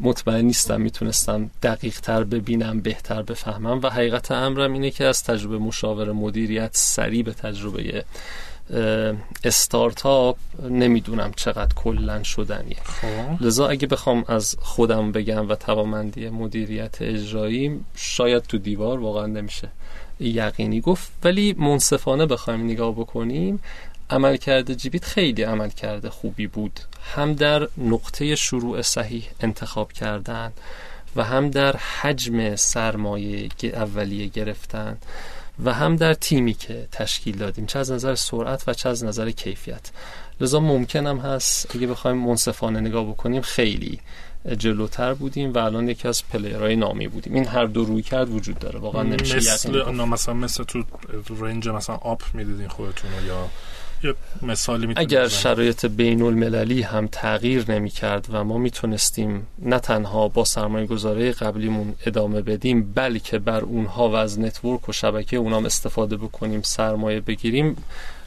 مطمئن نیستم می‌تونستم دقیق تر ببینم بهتر بفهمم و حقیقت امرم اینه که از تجربه مشاور مدیریت سریع به تجربه استارتاپ نمی‌دونم چقدر کلن شدنیه خب. لذا اگه بخوام از خودم بگم و توامندی مدیریت اجرایی شاید تو دیوار واقعا نمیشه یقینی گفت ولی منصفانه بخوایم نگاه بکنیم عملکرد جیبیت خیلی عملکرد خوبی بود. هم در نقطه شروع صحیح انتخاب کردن و هم در حجم سرمایه اولیه گرفتن و هم در تیمی که تشکیل دادیم چه از نظر سرعت و چه از نظر کیفیت. لذا ممکنم هست اگه بخوایم منصفانه نگاه بکنیم خیلی جلوتر بودیم و الان یکی از player های نامی بودیم. این هر دو رویکرد وجود داره. واقعا نمیشه مثل مثلا مثل تو range مثلا آپ می‌دیدین خودتون یا مثالی اگر شرایط بین المللی هم تغییر نمی کرد و ما می‌تونستیم نه تنها با سرمایه گذاره قبلیمون ادامه بدیم بلکه بر اونها و از network و شبکه اونام استفاده بکنیم سرمایه بگیریم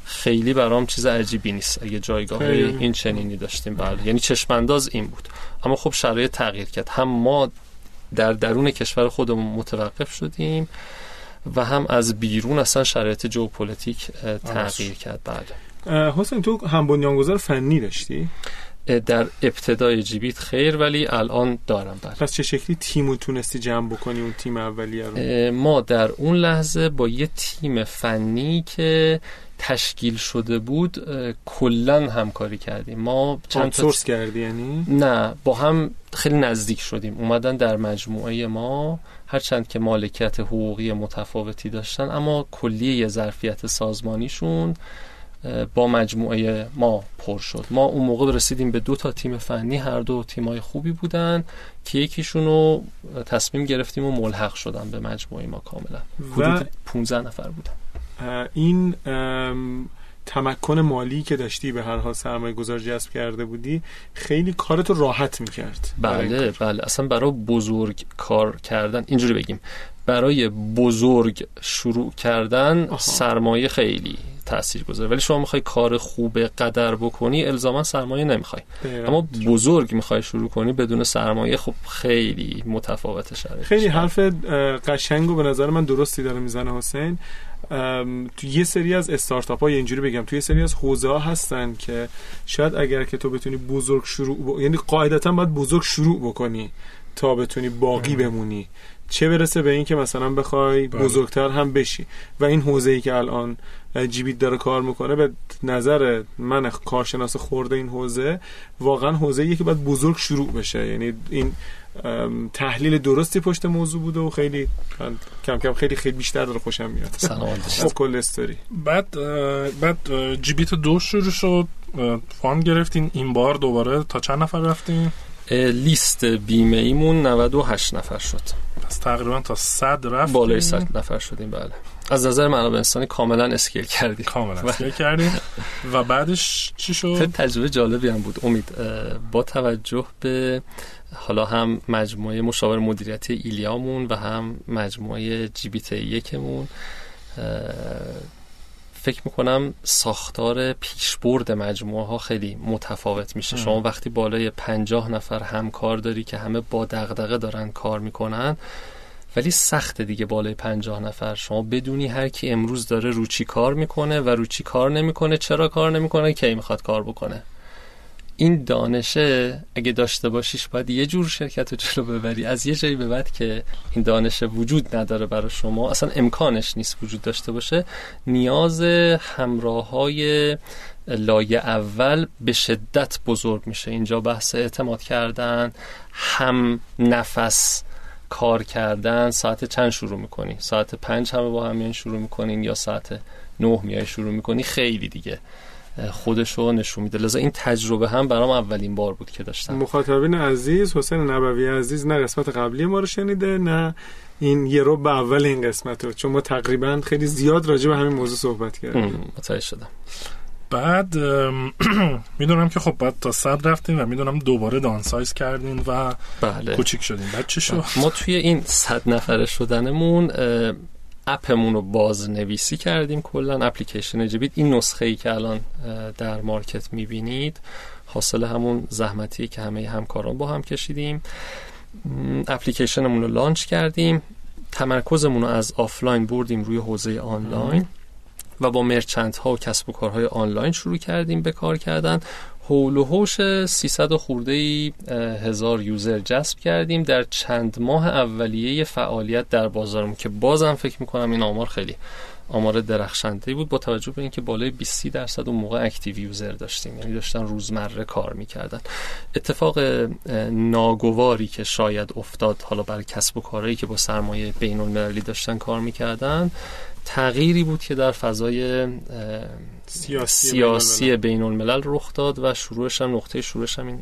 خیلی برام چیز عجیبی نیست. اگه جایگاه این چنینی داشتیم بله. یعنی چشمانداز این بود. اما خب شرایط تغییر کرد. هم ما در درون کشور خودمون متوقف شدیم و هم از بیرون اصلا شرایط ژئوپلیتیک تغییر کرد بله حسین تو هم بنیانگذار فنی داشتی؟ در ابتدای جیبیت خیر ولی الان دارم بله پس چه شکلی تیمو تونستی جمع بکنی؟ اون تیم اولیه رو؟ ما در اون لحظه با یه تیم فنی که تشکیل شده بود کلا همکاری کردیم. ما چند سورس کردی یعنی؟ نه با هم خیلی نزدیک شدیم. اومدن در مجموعه ما هرچند که مالکیت حقوقی متفاوتی داشتن اما کلیه ظرفیت سازمانیشون با مجموعه ما پر شد. ما اون موقع رسیدیم به دو تا تیم فنی هر دو تیمای خوبی بودن که یکیشون رو تصمیم گرفتیم و ملحق شدن به مجموعه ما کاملا. حدود 15 نفر بودن. این تمکن مالی که داشتی به هر حال سرمایه گذار جذب کرده بودی خیلی کارتو راحت می‌کرد. بله بله. اصلا برای بزرگ کار کردن اینجوری بگیم برای بزرگ شروع کردن آها. سرمایه خیلی تاثیر گذاره ولی شما می‌خوای کار خوب قدر بکنی الزاما سرمایه نمی‌خوای. اما بزرگ می‌خوای شروع کنی بدون سرمایه خب خیلی متفاوت شده خیلی حرف قشنگ و به نظر من درستی داره می‌زنه حسین. تو یه سری از استارتاپ ها اینجوری بگم تو یه سری از حوزه ها هستن که شاید اگر که تو بتونی بزرگ شروع یعنی قاعدتا باید بزرگ شروع بکنی تا بتونی باقی بمونی. چه برسه به این که مثلا بخوای بله. بزرگتر هم بشی. و این حوزه ای که الان جیبیت داره کار می‌کنه به نظر من کارشناس خورده این حوزه واقعا حوزه ای که باید بزرگ شروع بشه. یعنی این تحلیل درستی پشت موضوع بوده و خیلی کم کم خیلی خیلی بیشتر داره خوشم میاد. سلامت کل استوری. بعد بعد جیبیت دو شروع شد fund گرفتین این بار دوباره تا چند نفر رفتین؟ لیست بیمه ایمون 98 نفر شد. پس تقریبا تا 100 رفت بالای 100 نفر شدیم بله. از نظر منابع انسانی کاملا scale کردیم کاملا scale کردیم و بعدش چی شد؟ تجربه جالبی هم بود. امید با توجه به حالا هم مجموعه مشاور مدیریتی ایلیامون و هم مجموعه جی بی تی یکمون فکر می‌کنم ساختار پیشبرد مجموعه ها خیلی متفاوت میشه. شما وقتی بالای پنجاه نفر همکار داری که همه با دغدغه دارن کار می‌کنن ولی سخت دیگه بالای پنجاه نفر. شما بدونی هر کی امروز داره روچی کار می‌کنه و روچی کار نمی‌کنه چرا کار نمی‌کنه کی می‌خواد کار بکنه. این دانشه اگه داشته باشیش باید یه جور شرکت رو جلو ببری. از یه جایی به بعد که این دانش وجود نداره برای شما اصلا امکانش نیست وجود داشته باشه نیاز همراه های لایه اول به شدت بزرگ میشه. اینجا بحث اعتماد کردن هم نفس کار کردن ساعت چند شروع می‌کنی؟ ساعت پنج همه با هم شروع می‌کنین یا ساعت نه میای شروع می‌کنی؟ خیلی دیگه. خودش رو نشون میده. لذا این تجربه هم برام اولین بار بود که داشتم. مخاطبین عزیز حسین نبوی عزیز نه قسمت قبلی ما رو شنیده نه این یه رو به اول این قسمت رو. چون ما تقریبا خیلی زیاد راجع به همین موضوع صحبت کردیم. متوجه شدم. بعد می‌دونم که خب بعد تا صد رفتیم و می‌دونم دوباره دانسایز کردین و بله. کوچیک شدیم بعد چی شد؟ ما توی این صد نفره شدنمون اپمون رو بازنویسی کردیم کلا اپلیکیشن جیبیت این نسخه ای که الان در market می‌بینید حاصل همون زحمتی که همه همکاران با هم کشیدیم. اپلیکیشنمون رو launch کردیم. تمرکزمون رو از آفلاین بردیم روی حوزه آنلاین. و با merchant ها و کسب و کارهای آنلاین شروع کردیم به کار کردن. حول و حوش 300 خورده ای هزار user جذب کردیم. در چند ماه اولیه فعالیت در بازارمون که بازم فکر می‌کنم این آمار خیلی آمار درخشنده بود با توجه به اینکه بالای 20 درصد اون موقع اکتیو یوزر داشتیم. یعنی داشتن روزمره کار می‌کردن. اتفاق ناگواری که شاید افتاد حالا برای کسب و کارهایی که با سرمایه بین المللی داشتن کار می‌کردن تغییری بود که در فضای سیاسی, سیاسی بین الملل. رخ داد و شروعش هم نقطه شروعش هم این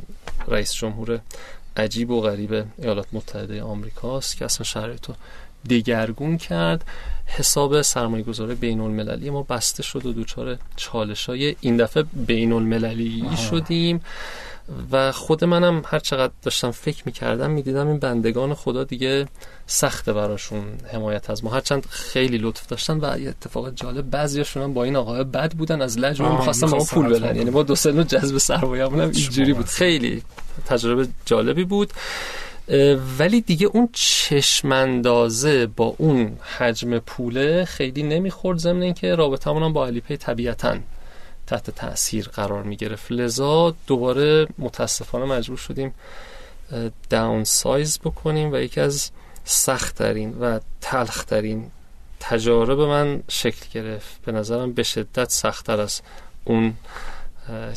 رئیس جمهور عجیب و غریب ایالات متحده آمریکاست که اصلا شرایط رو دگرگون کرد. حساب سرمایه گذاره بین المللی ما بسته شد و دوچار چالش های این دفعه بین المللی شدیم. و خود منم هر چقدر داشتم فکر می‌کردم می‌دیدم این بندگان خدا دیگه سخته براشون حمایت از ما. هرچند خیلی لطف داشتن و اتفاق جالب بعضیاشون هم با این آقای بد بودن از لج ما می‌خواستن ما پول بدن. یعنی ما دو سه جذب سرمایه هم اینجوری بود. خیلی تجربه جالبی بود. ولی دیگه اون چشمندازه با اون حجم پوله خیلی نمی‌خورد ضمن اینکه رابطه هم با علی پی طبیعتاً تحت تاثیر قرار می گرفت لذا دوباره متاسفانه مجبور شدیم داون سایز بکنیم و یکی از سختترین و تلخترین تجارب من شکل گرفت. به نظرم به شدت سختتر از اون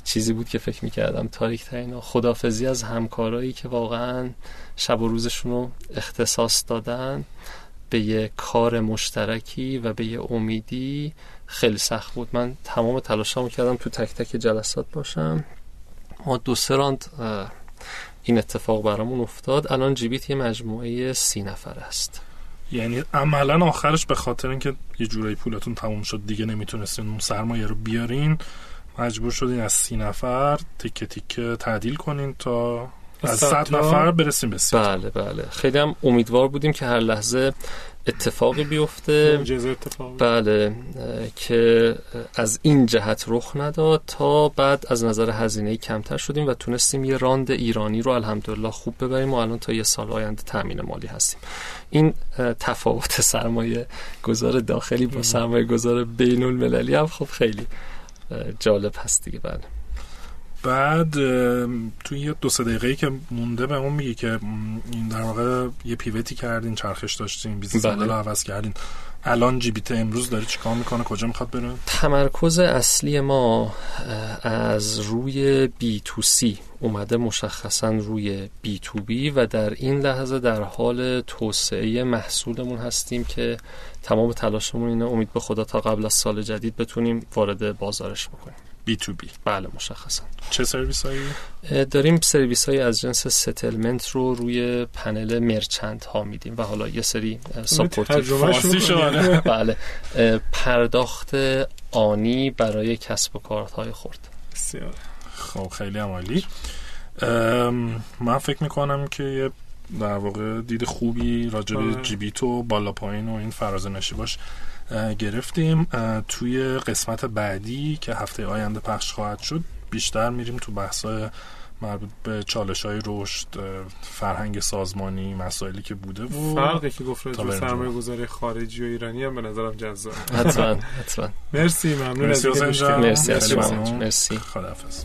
چیزی بود که فکر می‌کردم. تاریک ترین خدافزی از همکارایی که واقعا شب و روزشون رو اختصاص دادن به یه کار مشترکی و به یه امیدی خیلی سخت بود. من تمام تلاشمو کردم تو تک تک جلسات باشم. ما دو سه راند این اتفاق برامون افتاد. الان جیبیت یه مجموعه سی نفر است. یعنی عملا آخرش به خاطر اینکه یه جورایی پولتون تموم شد دیگه نمی‌تونستین اون سرمایه رو بیارین مجبور شدین از سی نفر تیکه تیکه تعدیل کنین تا از صد نفر برسیم به بله بله. خیلی هم امیدوار بودیم که هر لحظه اتفاقی بیفته. بله که از این جهت رخ نداد تا بعد از نظر هزینه کمتر شدیم و تونستیم یه راند ایرانی رو الحمدلله خوب ببریم و الان تا یه سال آینده تامین مالی هستیم. این تفاوت سرمایه گذار داخلی با سرمایه گذار بین المللی هم خب خیلی جالب هست دیگه بله. بعد توی یه دو سه دقیقه که مونده به اون میگه که این در واقع یه pivot ی کردین چرخش داشتین business بله. رو عوض کردین. الان جیبیت امروز داره چیکار می‌کنه؟ کجا می‌خواد بره؟ تمرکز اصلی ما از روی B2C اومده مشخصا روی B2B و در این لحظه در حال توسعه محصولمون هستیم که تمام تلاشمون اینه. امید به خدا تا قبل از سال جدید بتونیم وارد بازارش بکنیم. B to B. بله مشخصا. چه سرویس هایی؟ داریم سرویس های از جنس settlement رو روی پنل merchant ها میدیم و حالا یه سری supportive بله. پرداخت آنی برای کسب و کارهای خرد بسیار. خب خیلی عالی من فکر می‌کنم که یه در واقع دید خوبی راجع به جیبیت و بالا پایین و این فراز باش گرفتیم. توی قسمت بعدی که هفته آینده پخش خواهد شد بیشتر میریم تو بحثای مربوط به چالش های رشد فرهنگ سازمانی مسائلی که بوده و فرقی که گفت راجع سرمایه گذاری خارجی و ایرانی هم به نظرم جذاب. حتما حتما. مرسی ممنون مرسی از اینکه. مرسی از شما ممنون. مرسی. خداحافظ.